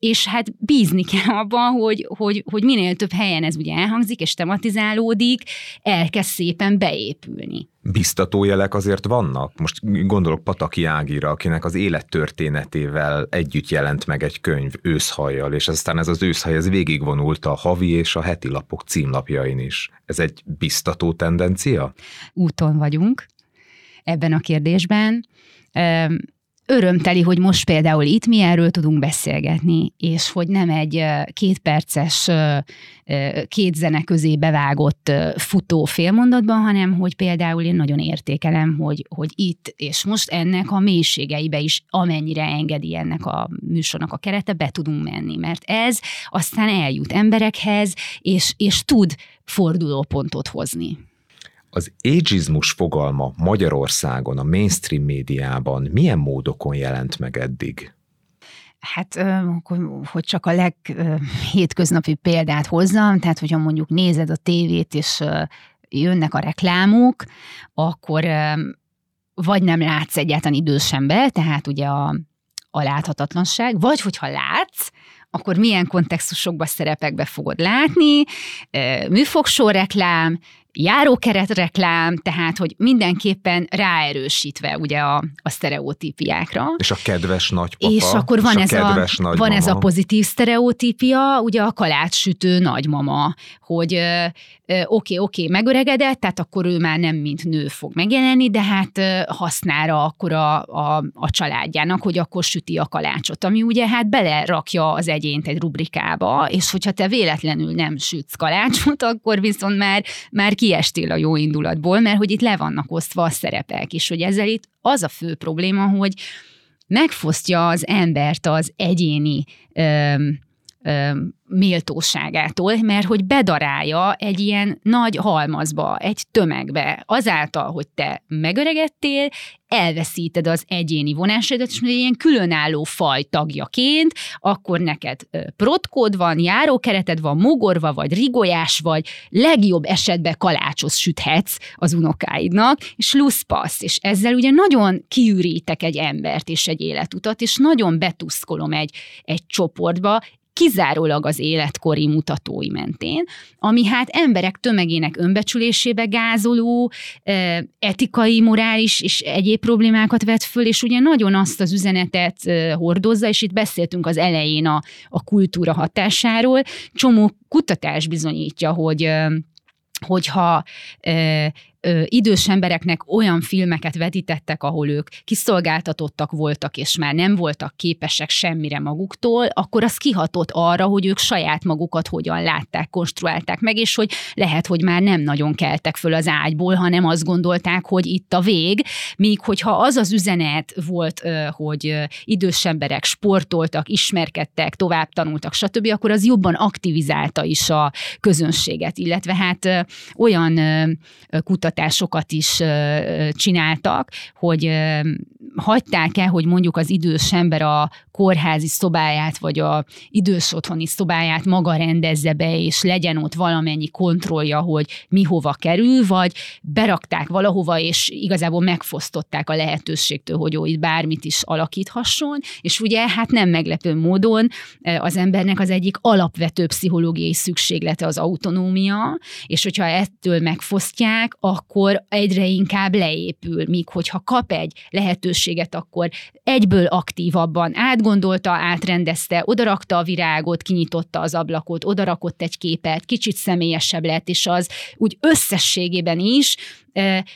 és hát bízni kell abban, hogy, hogy, hogy minél több helyen ez ugye elhangzik és tematizálódik, elkezd szépen beépülni. Biztató jelek azért vannak. Most gondolok Pataki Ágira, akinek az élettörténetével együtt jelent meg egy könyv őszhajjal, és aztán ez az őszhaj ez végigvonult a havi és a heti lapok címlapjain is. Ez egy biztató tendencia? Úton vagyunk ebben a kérdésben örömteli, hogy most például itt mi erről tudunk beszélgetni, és hogy nem egy kétperces, két zene közé bevágott futó félmondatban, hanem hogy például én nagyon értékelem, hogy, hogy itt és most ennek a mélységeibe is, amennyire engedi ennek a műsornak a kerete, be tudunk menni, mert ez aztán eljut emberekhez, és, és tud fordulópontot hozni. Az ageizmus fogalma Magyarországon, a mainstream médiában milyen módokon jelent meg eddig? Hát, hogy csak a leghétköznapi példát hozzam, tehát hogyha mondjuk nézed a tévét, és jönnek a reklámok, akkor vagy nem látsz egyáltalán idősembe, tehát ugye a, a láthatatlanság, vagy hogyha látsz, akkor milyen kontextusokban, szerepekbe fogod látni, műfogsor reklám, járókeret reklám, tehát, hogy mindenképpen ráerősítve ugye a, a sztereotípiáké. És a kedves nagypapa. És akkor van, és ez, a, a van ez a pozitív sztereotípia, ugye a kalácssütő nagymama, hogy oké, oké, okay, megöregedett, tehát akkor ő már nem mint nő fog megjelenni, de hát hasznára akkor a, a, a családjának, hogy akkor süti a kalácsot, ami ugye hát belerakja az egyént egy rubrikába, és hogyha te véletlenül nem sütsz kalácsot, akkor viszont már, már kiestél a jó indulatból, mert hogy itt le vannak osztva a szerepek, és hogy ezzel itt az a fő probléma, hogy megfosztja az embert az egyéni öm, méltóságától, mert hogy bedarálja egy ilyen nagy halmazba, egy tömegbe, azáltal, hogy te megöregedtél, elveszíted az egyéni vonásodat, és egy ilyen különálló faj tagjaként, akkor neked protkód van, járókereted van, mogorva vagy, rigolyás vagy, legjobb esetben kalácsos süthetsz az unokáidnak, és luszpasz, és ezzel ugye nagyon kiürítek egy embert és egy életutat, és nagyon betuszkolom egy, egy csoportba, kizárólag az életkori mutatói mentén, ami hát emberek tömegének önbecsülésébe gázoló, etikai, morális és egyéb problémákat vet föl, és ugye nagyon azt az üzenetet hordozza, és itt beszéltünk az elején a, a kultúra hatásáról, csomó kutatás bizonyítja, hogy hogyha ö, idős embereknek olyan filmeket vetítettek, ahol ők kiszolgáltatottak voltak, és már nem voltak képesek semmire maguktól, akkor az kihatott arra, hogy ők saját magukat hogyan látták, konstruálták meg, és hogy lehet, hogy már nem nagyon keltek föl az ágyból, hanem azt gondolták, hogy itt a vég, míg hogyha az az üzenet volt, hogy idős emberek sportoltak, ismerkedtek, tovább tanultak, stb., akkor az jobban aktivizálta is a közönséget, illetve hát olyan kutatások, kutatásokat is csináltak, hogy hagyták-e, hogy mondjuk az idős ember a kórházi szobáját, vagy a idős otthoni szobáját maga rendezze be, és legyen ott valamennyi kontrollja, hogy mi hova kerül, vagy berakták valahova, és igazából megfosztották a lehetőségtől, hogy ő itt bármit is alakíthasson, és ugye hát nem meglepő módon az embernek az egyik alapvető pszichológiai szükséglete az autonómia, és hogyha ettől megfosztják, akkor egyre inkább leépül, míg hogyha kap egy lehetőséget, akkor egyből aktívabban átgondolta, átrendezte, odarakta a virágot, kinyitotta az ablakot, odarakott egy képet, kicsit személyesebb lett, és az úgy összességében is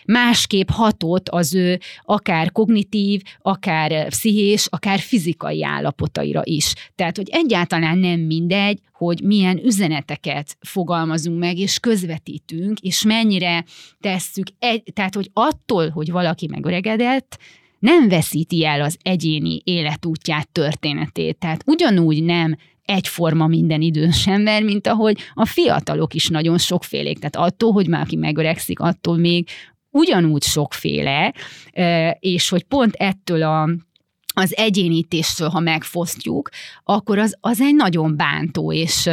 másképp hatott az ő akár kognitív, akár pszichés, akár fizikai állapotaira is. Tehát, hogy egyáltalán nem mindegy, hogy milyen üzeneteket fogalmazunk meg, és közvetítünk, és mennyire tesszük, egy, tehát, hogy attól, hogy valaki megöregedett, nem veszíti el az egyéni életútját, történetét. Tehát ugyanúgy nem egyforma minden idős ember, mint ahogy a fiatalok is nagyon sokfélék. Tehát attól, hogy már aki megöregszik, attól még ugyanúgy sokféle, és hogy pont ettől a az egyénítéstől, ha megfosztjuk, akkor az, az egy nagyon bántó és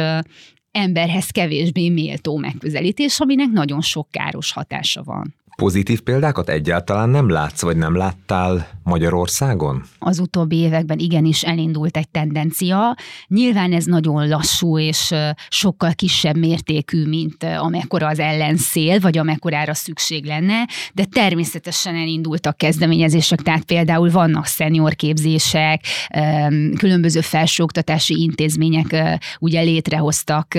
emberhez kevésbé méltó megközelítés, aminek nagyon sok káros hatása van. Pozitív példákat egyáltalán nem látsz, vagy nem láttál Magyarországon? Az utóbbi években igenis elindult egy tendencia. Nyilván ez nagyon lassú és sokkal kisebb mértékű, mint amekkora az ellenszél, vagy amekkorára szükség lenne, de természetesen elindultak kezdeményezések, tehát például vannak szeniorképzések, különböző felsőoktatási intézmények ugye létrehoztak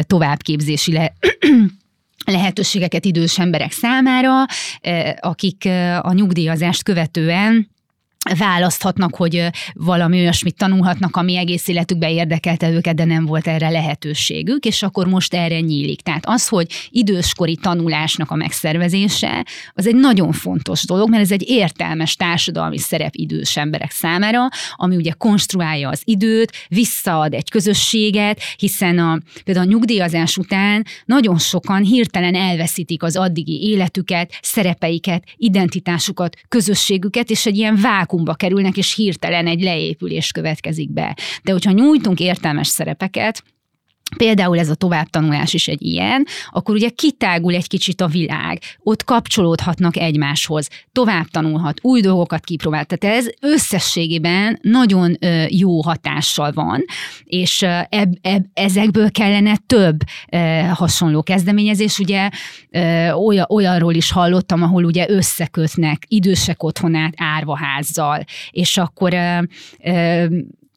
továbbképzési le- lehetőségeket idős emberek számára, akik a nyugdíjazást követően választhatnak, hogy valami olyasmit tanulhatnak, ami egész életükben érdekelte őket, de nem volt erre lehetőségük, és akkor most erre nyílik. Tehát az, hogy időskori tanulásnak a megszervezése, az egy nagyon fontos dolog, mert ez egy értelmes társadalmi szerep idős emberek számára, ami ugye konstruálja az időt, visszaad egy közösséget, hiszen a, például a nyugdíjazás után nagyon sokan hirtelen elveszítik az addigi életüket, szerepeiket, identitásukat, közösségüket, és egy ilyen vákum vákumba kerülnek, és hirtelen egy leépülés következik be. De hogyha nyújtunk értelmes szerepeket, Például ez a továbbtanulás is egy ilyen, akkor ugye kitágul egy kicsit a világ, ott kapcsolódhatnak egymáshoz, tovább tanulhat, új dolgokat kipróbál. Tehát ez összességében nagyon jó hatással van, és eb, eb, ezekből kellene több hasonló kezdeményezés. Ugye olyan, olyanról is hallottam, ahol ugye összekötnek idősek otthonát árvaházzal, és akkor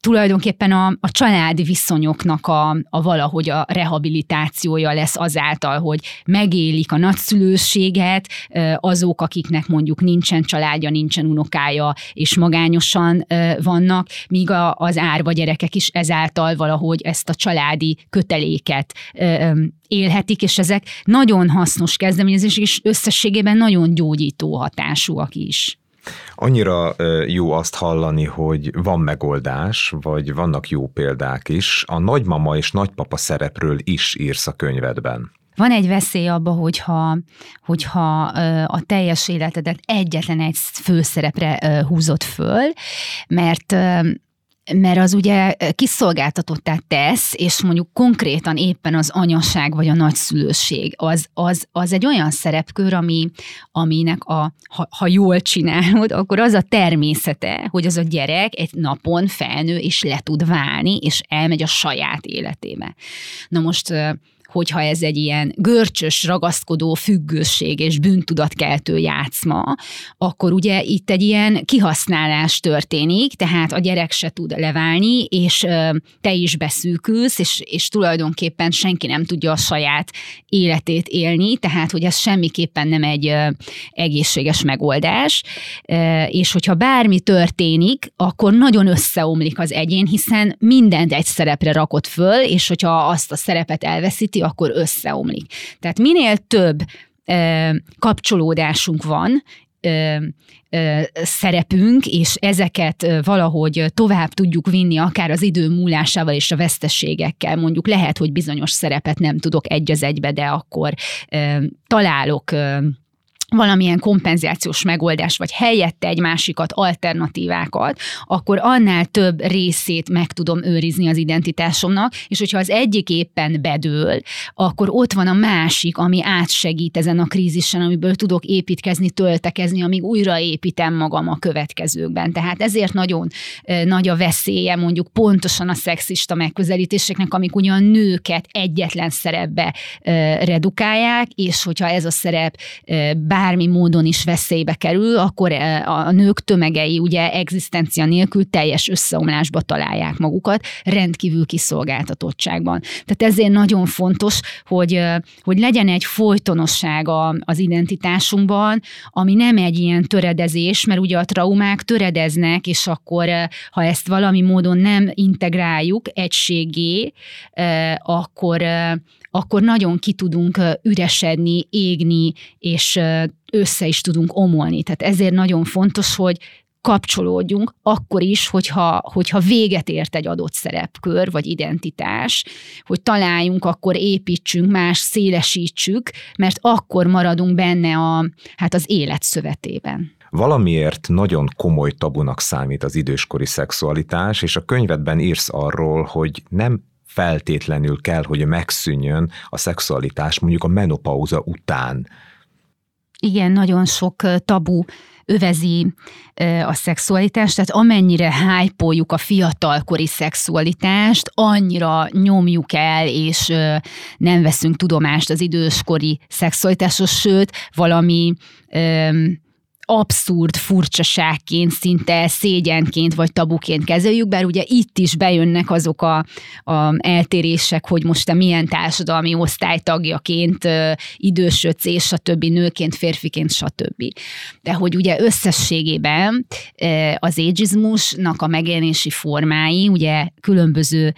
tulajdonképpen a, a családi viszonyoknak a, a valahogy a rehabilitációja lesz azáltal, hogy megélik a nagyszülőséget, azok, akiknek mondjuk nincsen családja, nincsen unokája, és magányosan vannak, míg a, az árva gyerekek is ezáltal valahogy ezt a családi köteléket élhetik, és ezek nagyon hasznos kezdeményezések, és összességében nagyon gyógyító hatásúak is. Annyira jó azt hallani, hogy van megoldás, vagy vannak jó példák is. A nagymama és nagypapa szerepről is írsz a könyvedben. Van egy veszély abba, hogyha, hogyha a teljes életedet egyetlen egy főszerepre húzott föl, mert mert az ugye kiszolgáltatottá tesz, és mondjuk konkrétan éppen az anyaság vagy a nagyszülőség, az, az, az egy olyan szerepkör, ami, aminek a, ha, ha jól csinálod, akkor az a természete, hogy az a gyerek egy napon felnő és le tud válni, és elmegy a saját életébe. Na most hogyha ez egy ilyen görcsös, ragaszkodó függőség és bűntudatkeltő játszma, akkor ugye itt egy ilyen kihasználás történik, tehát a gyerek se tud leválni, és te is beszűkülsz, és, és tulajdonképpen senki nem tudja a saját életét élni, tehát hogy ez semmiképpen nem egy egészséges megoldás, és hogyha bármi történik, akkor nagyon összeomlik az egyén, hiszen mindent egy szerepre rakott föl, és hogyha azt a szerepet elveszíti, akkor összeomlik. Tehát minél több kapcsolódásunk van, szerepünk, és ezeket valahogy tovább tudjuk vinni, akár az idő múlásával és a veszteségekkel. Mondjuk lehet, hogy bizonyos szerepet nem tudok egy az egybe, de akkor találok valamilyen kompenzációs megoldás, vagy helyette egy másikat, alternatívákat, akkor annál több részét meg tudom őrizni az identitásomnak, és hogyha az egyik éppen bedől, akkor ott van a másik, ami átsegít ezen a krízisen, amiből tudok építkezni, töltekezni, amíg újraépítem magam a következőkben. Tehát ezért nagyon nagy a veszélye mondjuk pontosan a szexista megközelítéseknek, amik ugyan nőket egyetlen szerepbe redukálják, és hogyha ez a szerep bár bármi módon is veszélybe kerül, akkor eh, a nők tömegei ugye egzisztencia nélkül teljes összeomlásba találják magukat, rendkívül kiszolgáltatottságban. Tehát ezért nagyon fontos, hogy, eh, hogy legyen egy folytonossága az identitásunkban, ami nem egy ilyen töredezés, mert ugye a traumák töredeznek, és akkor, eh, ha ezt valami módon nem integráljuk egységé, akkor akkor nagyon ki tudunk üresedni, égni, és össze is tudunk omolni. Tehát ezért nagyon fontos, hogy kapcsolódjunk, akkor is, hogyha, hogyha véget ért egy adott szerepkör vagy identitás, hogy találjunk, akkor építsünk, más szélesítsük, mert akkor maradunk benne a, hát az élet szövetében. Valamiért nagyon komoly tabunak számít az időskori szexualitás, és a könyvedben írsz arról, hogy nem feltétlenül kell, hogy megszűnjön a szexualitás mondjuk a menopauza után. Igen, nagyon sok tabu övezi a szexualitást, tehát amennyire hájpoljuk a fiatalkori szexualitást, annyira nyomjuk el, és nem veszünk tudomást az időskori szexualitásról, sőt, valami abszurd furcsaságként, szinte szégyenként vagy tabuként kezeljük, bár ugye itt is bejönnek azok a, a eltérések, hogy most te milyen társadalmi osztálytagjaként idősödsz, és stb. nőként, férfiként, stb. De hogy ugye összességében az ageizmusnak a megjelenési formái ugye különböző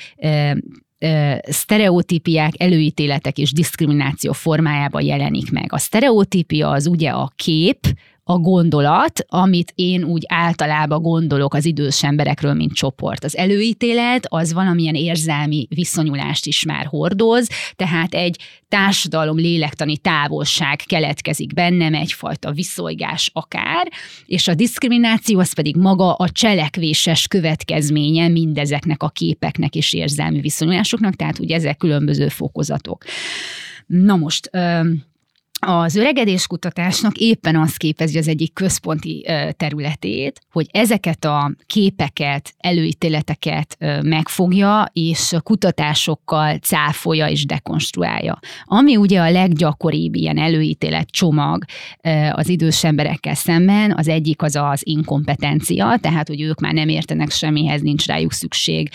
sztereotípiák, előítéletek és diszkrimináció formájában jelenik meg. A sztereotípia az ugye a kép, a gondolat, amit én úgy általában gondolok az idős emberekről, mint csoport. Az előítélet az valamilyen érzelmi viszonyulást is már hordoz, tehát egy társadalom lélektani távolság keletkezik bennem, egyfajta viszolygás akár, és a diszkrimináció az pedig maga a cselekvéses következménye mindezeknek a képeknek és érzelmi viszonyulásoknak, tehát ugye ezek különböző fokozatok. Na most, az öregedéskutatásnak éppen az képezi az egyik központi területét, hogy ezeket a képeket, előítéleteket megfogja, és kutatásokkal cáfolja és dekonstruálja. Ami ugye a leggyakoribb ilyen előítélet csomag az idős emberekkel szemben, az egyik az az inkompetencia, tehát hogy ők már nem értenek semmihez, nincs rájuk szükség,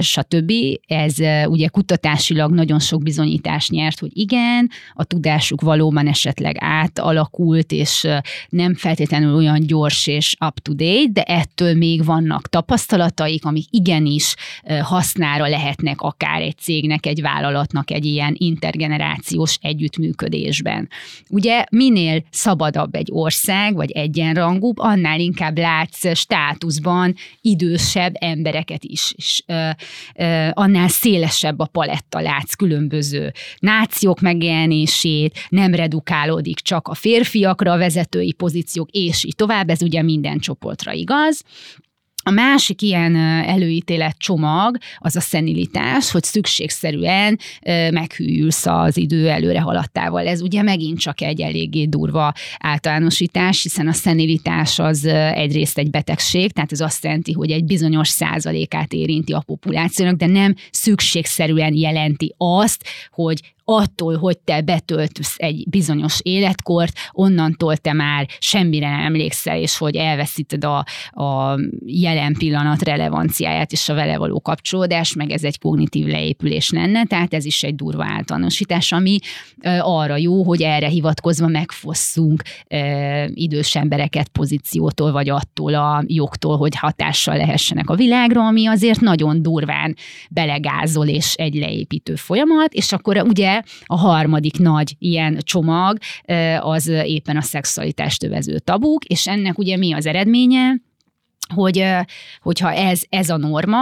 stb. Ez ugye kutatásilag nagyon sok bizonyítás nyert, hogy igen, a tudásuk valóban esetleg átalakult, és nem feltétlenül olyan gyors és up-to-date, de ettől még vannak tapasztalataik, amik igenis hasznára lehetnek akár egy cégnek, egy vállalatnak egy ilyen intergenerációs együttműködésben. Ugye minél szabadabb egy ország, vagy egyenrangúbb, annál inkább látsz státuszban idősebb embereket is, és ö, ö, annál szélesebb a paletta, látsz különböző nációk megjelenését, nem redukálódik csak a férfiakra, a vezetői pozíciók, és így tovább, ez ugye minden csoportra igaz. A másik ilyen előítélet csomag az a szenilitás, hogy szükségszerűen meghűlsz az idő előre haladtával. Ez ugye megint csak egy eléggé durva általánosítás, hiszen a szenilitás az egyrészt egy betegség, tehát ez azt jelenti, hogy egy bizonyos százalékát érinti a populációnak, de nem szükségszerűen jelenti azt, hogy attól, hogy te betöltsz egy bizonyos életkort, onnantól te már semmire nem emlékszel, és hogy elveszíted a, a jelen pillanat relevanciáját és a vele való kapcsolódást, meg ez egy kognitív leépülés lenne, tehát ez is egy durva általánosítás, ami arra jó, hogy erre hivatkozva megfosszunk idős embereket pozíciótól, vagy attól a jogtól, hogy hatással lehessenek a világra, ami azért nagyon durván belegázol, és egy leépítő folyamat, és akkor ugye a harmadik nagy ilyen csomag az éppen a szexualitást övező tabuk, és ennek ugye mi az eredménye? Hogy hogyha ez, ez a norma,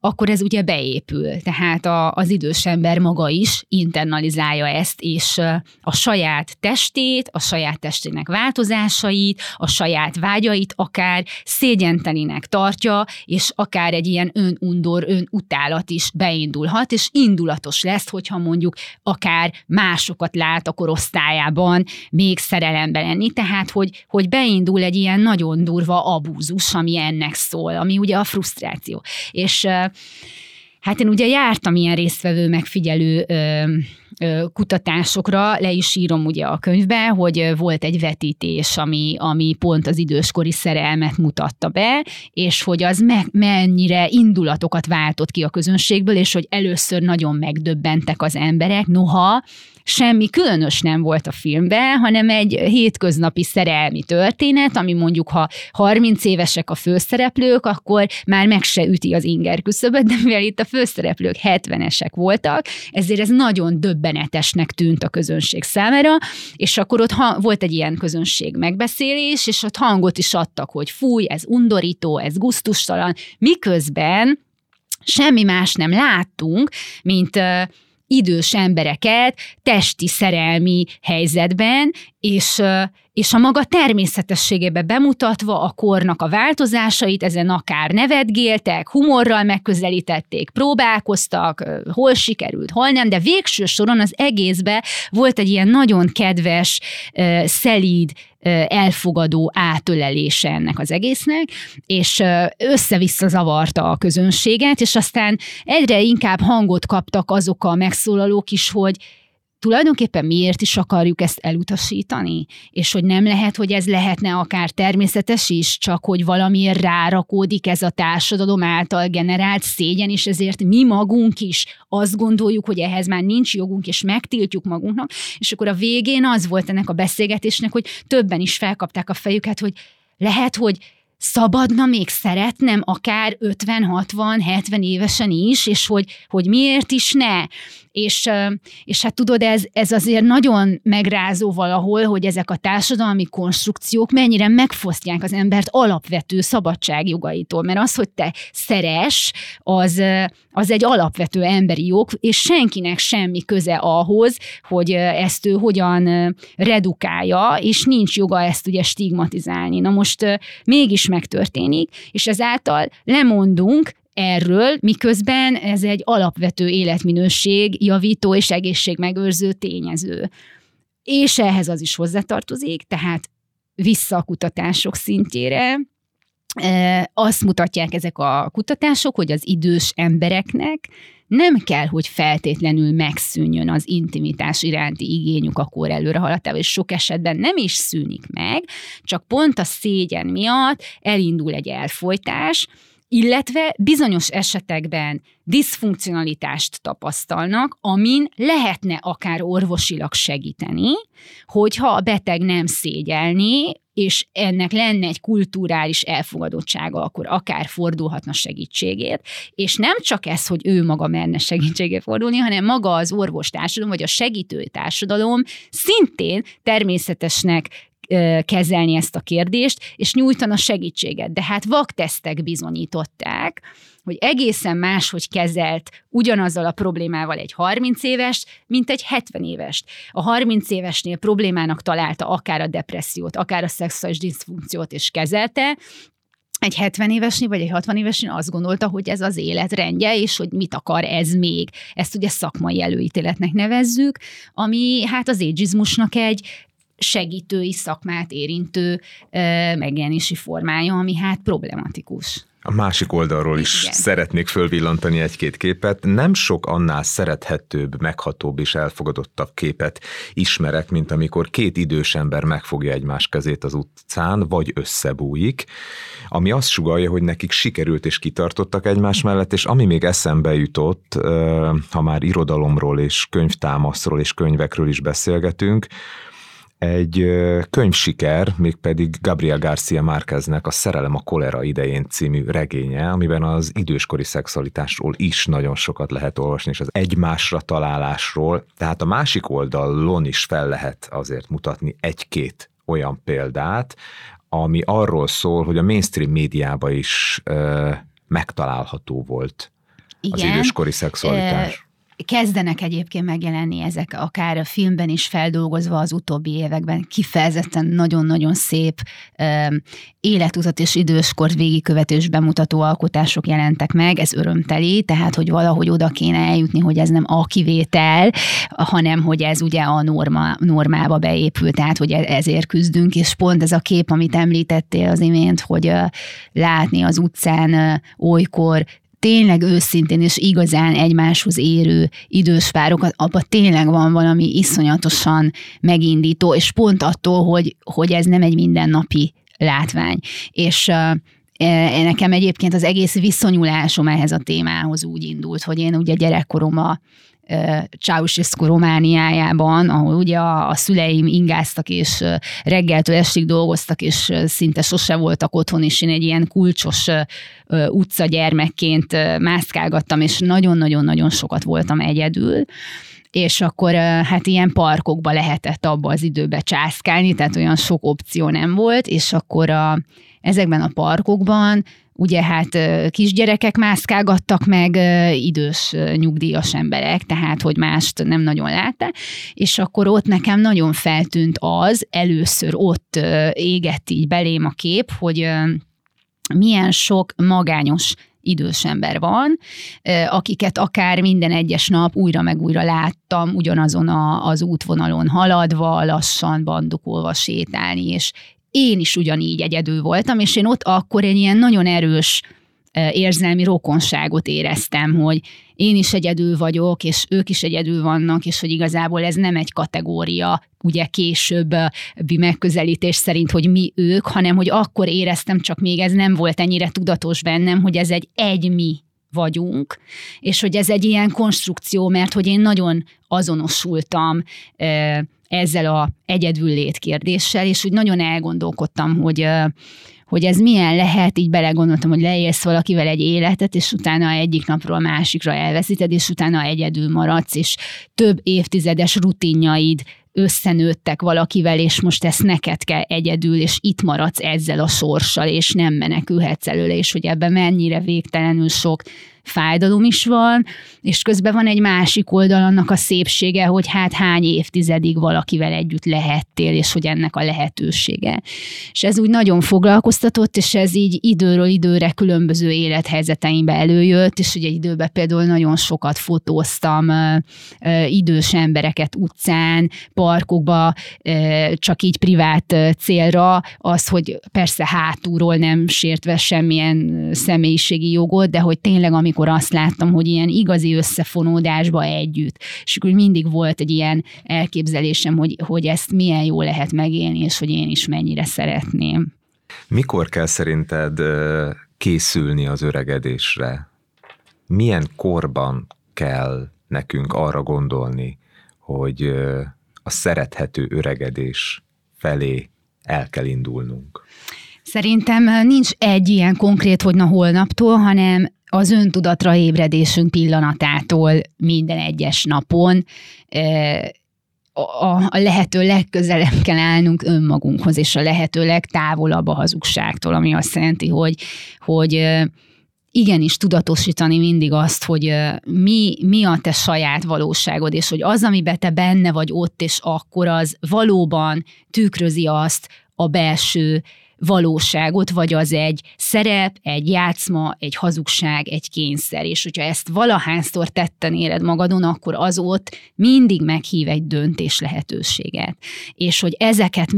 akkor ez ugye beépül. Tehát a, az idős ember maga is internalizálja ezt, és a saját testét, a saját testének változásait, a saját vágyait akár szégyentelinek tartja, és akár egy ilyen önundor, önutálat is beindulhat, és indulatos lesz, hogyha mondjuk akár másokat lát a korosztályában még szerelemben lenni. Tehát, hogy, hogy beindul egy ilyen nagyon durva abúzus, ami ennek szól, ami ugye a frusztráció. És Hát én ugye jártam ilyen résztvevő megfigyelő kutatásokra, le is írom ugye a könyvbe, hogy volt egy vetítés, ami, ami pont az időskori szerelmet mutatta be, és hogy az me- mennyire indulatokat váltott ki a közönségből, és hogy először nagyon megdöbbentek az emberek, noha semmi különös nem volt a filmben, hanem egy hétköznapi szerelmi történet, ami mondjuk, ha 30 évesek a főszereplők, akkor már meg se üti az inger küszöböt, de mivel itt a főszereplők 70-esek voltak, ezért ez nagyon döbbenetesnek tűnt a közönség számára, és akkor ott ha, volt egy ilyen közönség megbeszélés, és ott hangot is adtak, hogy fúj, ez undorító, ez guztustalan, miközben semmi más nem láttunk, mint idős embereket testi szerelmi helyzetben, és, és a maga természetességébe bemutatva a kornak a változásait, ezen akár nevetgéltek, humorral megközelítették, próbálkoztak, hol sikerült, hol nem, de végső soron az egészbe volt egy ilyen nagyon kedves, szelíd, elfogadó átölelése ennek az egésznek, és össze-vissza zavarta a közönséget, és aztán egyre inkább hangot kaptak azok a megszólalók is, hogy tulajdonképpen miért is akarjuk ezt elutasítani? És hogy nem lehet, hogy ez lehetne akár természetes is, csak hogy valamiért rárakódik ez a társadalom által generált szégyen, és ezért mi magunk is azt gondoljuk, hogy ehhez már nincs jogunk, és megtiltjuk magunknak, és akkor a végén az volt ennek a beszélgetésnek, hogy többen is felkapták a fejüket, hogy lehet, hogy szabadna még szeretnem akár 50-60-70 évesen is, és hogy, hogy miért is ne. És, és hát tudod, ez, ez azért nagyon megrázó valahol, hogy ezek a társadalmi konstrukciók mennyire megfosztják az embert alapvető szabadságjogaitól, mert az, hogy te szeres, az, az egy alapvető emberi jog, és senkinek semmi köze ahhoz, hogy ezt ő hogyan redukálja, és nincs joga ezt ugye stigmatizálni. Na most mégis megtörténik, és ezáltal lemondunk erről, miközben ez egy alapvető életminőség, javító és egészségmegőrző tényező. És ehhez az is hozzátartozik, tehát vissza a kutatások szintjére, azt mutatják ezek a kutatások, hogy az idős embereknek nem kell, hogy feltétlenül megszűnjön az intimitás iránti igényük a kor előre haladtával, és sok esetben nem is szűnik meg, csak pont a szégyen miatt elindul egy elfolytás, illetve bizonyos esetekben diszfunkcionalitást tapasztalnak, amin lehetne akár orvosilag segíteni, hogyha a beteg nem szégyelni, és ennek lenne egy kulturális elfogadottsága, akkor akár fordulhatna segítségért, és nem csak ez, hogy ő maga merne segítségért fordulni, hanem maga az orvostársadalom, vagy a segítő társadalom szintén természetesnek kezelni ezt a kérdést, és nyújtana segítséget. De hát vaktesztek bizonyították, hogy egészen máshogy kezelt ugyanazzal a problémával egy 30 éves, mint egy 70 évest. A 30 évesnél problémának találta akár a depressziót, akár a szexuális diszfunkciót, és kezelte, egy 70 évesnél vagy egy 60 évesnél azt gondolta, hogy ez az életrendje, és hogy mit akar ez még. Ezt ugye szakmai előítéletnek nevezzük, ami hát az égizmusnak egy segítői szakmát érintő megjelenési formája, ami hát problematikus. A másik oldalról is Igen. szeretnék fölvillantani egy-két képet. Nem sok annál szerethetőbb, meghatóbb és elfogadottabb képet ismerek, mint amikor két idős ember megfogja egymás kezét az utcán, vagy összebújik, ami azt sugalja, hogy nekik sikerült és kitartottak egymás mellett, és ami még eszembe jutott, ha már irodalomról és könyvtámaszról és könyvekről is beszélgetünk, egy könyvsiker, mégpedig Gabriel Garcia Márqueznek a Szerelem a kolera idején című regénye, amiben az időskori szexualitásról is nagyon sokat lehet olvasni, és az egymásra találásról, tehát a másik oldalon is fel lehet azért mutatni egy-két olyan példát, ami arról szól, hogy a mainstream médiában is ö, megtalálható volt Igen. az időskori szexualitás kezdenek egyébként megjelenni ezek akár a filmben is feldolgozva az utóbbi években, kifejezetten nagyon-nagyon szép életutat és időskort végigkövetős bemutató alkotások jelentek meg, ez örömteli, tehát hogy valahogy oda kéne eljutni, hogy ez nem a kivétel, hanem hogy ez ugye a norma, normába beépült, tehát hogy e-, ezért küzdünk, és pont ez a kép, amit említettél az imént, hogy látni az utcán olykor tényleg őszintén és igazán egymáshoz érő idős párokat, abban tényleg van valami iszonyatosan megindító, és pont attól, hogy, hogy ez nem egy mindennapi látvány. És uh, nekem egyébként az egész viszonyulásom ehhez a témához úgy indult, hogy én ugye gyerekkoromban Ceausescu Romániájában, ahol ugye a, a szüleim ingáztak, és reggeltől estig dolgoztak, és szinte sose voltak otthon, és én egy ilyen kulcsos utca gyermekként mászkálgattam, és nagyon-nagyon-nagyon sokat voltam egyedül. És akkor hát ilyen parkokba lehetett abba az időbe császkálni, tehát olyan sok opció nem volt, és akkor a, ezekben a parkokban ugye hát kisgyerekek mászkálgattak meg idős nyugdíjas emberek, tehát hogy mást nem nagyon látta, és akkor ott nekem nagyon feltűnt az, először ott égett így belém a kép, hogy milyen sok magányos idős ember van, akiket akár minden egyes nap újra meg újra láttam, ugyanazon a, az útvonalon haladva, lassan bandukolva sétálni, és én is ugyanígy egyedül voltam, és én ott akkor egy ilyen nagyon erős érzelmi rokonságot éreztem, hogy én is egyedül vagyok, és ők is egyedül vannak, és hogy igazából ez nem egy kategória, ugye későbbi megközelítés szerint, hogy mi ők, hanem hogy akkor éreztem, csak még ez nem volt ennyire tudatos bennem, hogy ez egy egy mi vagyunk, és hogy ez egy ilyen konstrukció, mert hogy én nagyon azonosultam ezzel a egyedül lét kérdéssel, és úgy nagyon elgondolkodtam, hogy hogy ez milyen lehet, így belegondoltam, hogy leélsz valakivel egy életet, és utána egyik napról a másikra elveszíted, és utána egyedül maradsz, és több évtizedes rutinjaid összenőttek valakivel, és most ezt neked kell egyedül, és itt maradsz ezzel a sorssal, és nem menekülhetsz előle, és hogy ebben mennyire végtelenül sok fájdalom is van, és közben van egy másik oldal annak a szépsége, hogy hát hány évtizedig valakivel együtt lehettél, és hogy ennek a lehetősége. És ez úgy nagyon foglalkoztatott, és ez így időről időre különböző élethelyzeteimbe előjött, és ugye időben például nagyon sokat fotóztam idős embereket utcán, parkokba, csak így privát célra, az, hogy persze hátulról nem sértve semmilyen személyiségi jogot, de hogy tényleg ami amikor azt láttam, hogy ilyen igazi összefonódásba együtt. És akkor mindig volt egy ilyen elképzelésem, hogy, hogy ezt milyen jó lehet megélni, és hogy én is mennyire szeretném. Mikor kell szerinted készülni az öregedésre? Milyen korban kell nekünk arra gondolni, hogy a szerethető öregedés felé el kell indulnunk? Szerintem nincs egy ilyen konkrét, hogy na holnaptól, hanem az öntudatra ébredésünk pillanatától minden egyes napon a, lehető legközelebb kell állnunk önmagunkhoz, és a lehető legtávolabb a hazugságtól, ami azt jelenti, hogy, hogy igenis tudatosítani mindig azt, hogy mi, mi a te saját valóságod, és hogy az, amiben te benne vagy ott és akkor, az valóban tükrözi azt a belső valóságot, vagy az egy szerep, egy játszma, egy hazugság, egy kényszer. És hogyha ezt valahányszor tetten éred magadon, akkor az ott mindig meghív egy döntés lehetőséget. És hogy ezeket,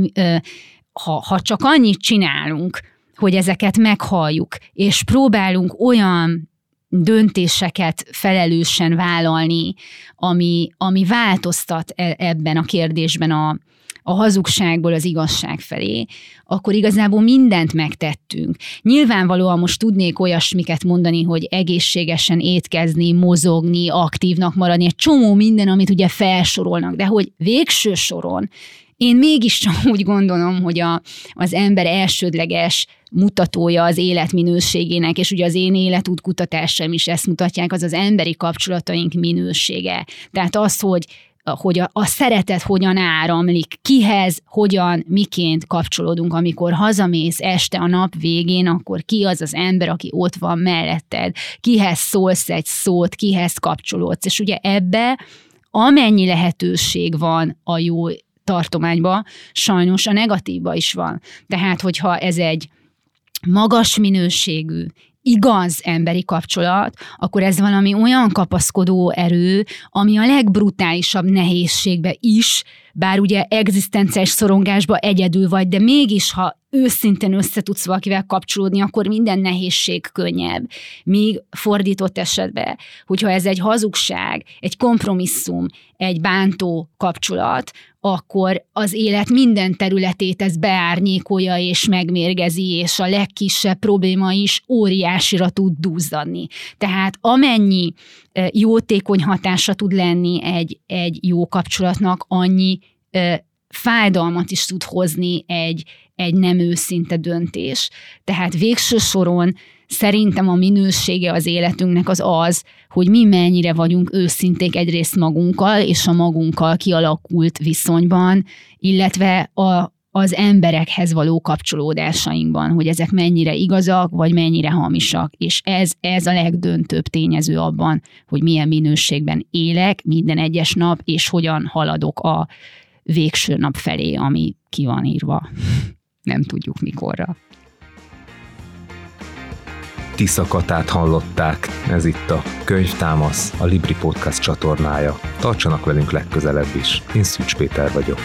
ha, ha csak annyit csinálunk, hogy ezeket meghalljuk, és próbálunk olyan döntéseket felelősen vállalni, ami, ami változtat e, ebben a kérdésben a, a hazugságból az igazság felé, akkor igazából mindent megtettünk. Nyilvánvalóan most tudnék olyasmiket mondani, hogy egészségesen étkezni, mozogni, aktívnak maradni, egy csomó minden, amit ugye felsorolnak, de hogy végső soron én mégiscsak úgy gondolom, hogy a, az ember elsődleges mutatója az életminőségének, és ugye az én életút kutatásom is ezt mutatják, az az emberi kapcsolataink minősége. Tehát az, hogy hogy a, a szeretet hogyan áramlik, kihez, hogyan, miként kapcsolódunk, amikor hazamész este a nap végén, akkor ki az az ember, aki ott van melletted, kihez szólsz egy szót, kihez kapcsolódsz, és ugye ebbe amennyi lehetőség van a jó tartományba, sajnos a negatívba is van. Tehát, hogyha ez egy magas minőségű, igaz emberi kapcsolat, akkor ez valami olyan kapaszkodó erő, ami a legbrutálisabb nehézségbe is, bár ugye egzisztenciális szorongásba egyedül vagy, de mégis, ha őszintén össze tudsz valakivel kapcsolódni, akkor minden nehézség könnyebb. Míg fordított esetben, hogyha ez egy hazugság, egy kompromisszum, egy bántó kapcsolat, akkor az élet minden területét ez beárnyékolja és megmérgezi, és a legkisebb probléma is óriásira tud duzzadni. Tehát amennyi jótékony hatása tud lenni egy, egy jó kapcsolatnak, annyi fájdalmat is tud hozni egy, egy nem őszinte döntés. Tehát végső soron Szerintem a minősége az életünknek az az, hogy mi mennyire vagyunk őszinték egyrészt magunkkal és a magunkkal kialakult viszonyban, illetve a, az emberekhez való kapcsolódásainkban, hogy ezek mennyire igazak, vagy mennyire hamisak. És ez, ez a legdöntőbb tényező abban, hogy milyen minőségben élek minden egyes nap, és hogyan haladok a végső nap felé, ami ki van írva. Nem tudjuk mikorra. Tiszakatát hallották. Ez itt a Könyvtámasz, a Libri Podcast csatornája. Tartsanak velünk legközelebb is. Én Szűcs Péter vagyok.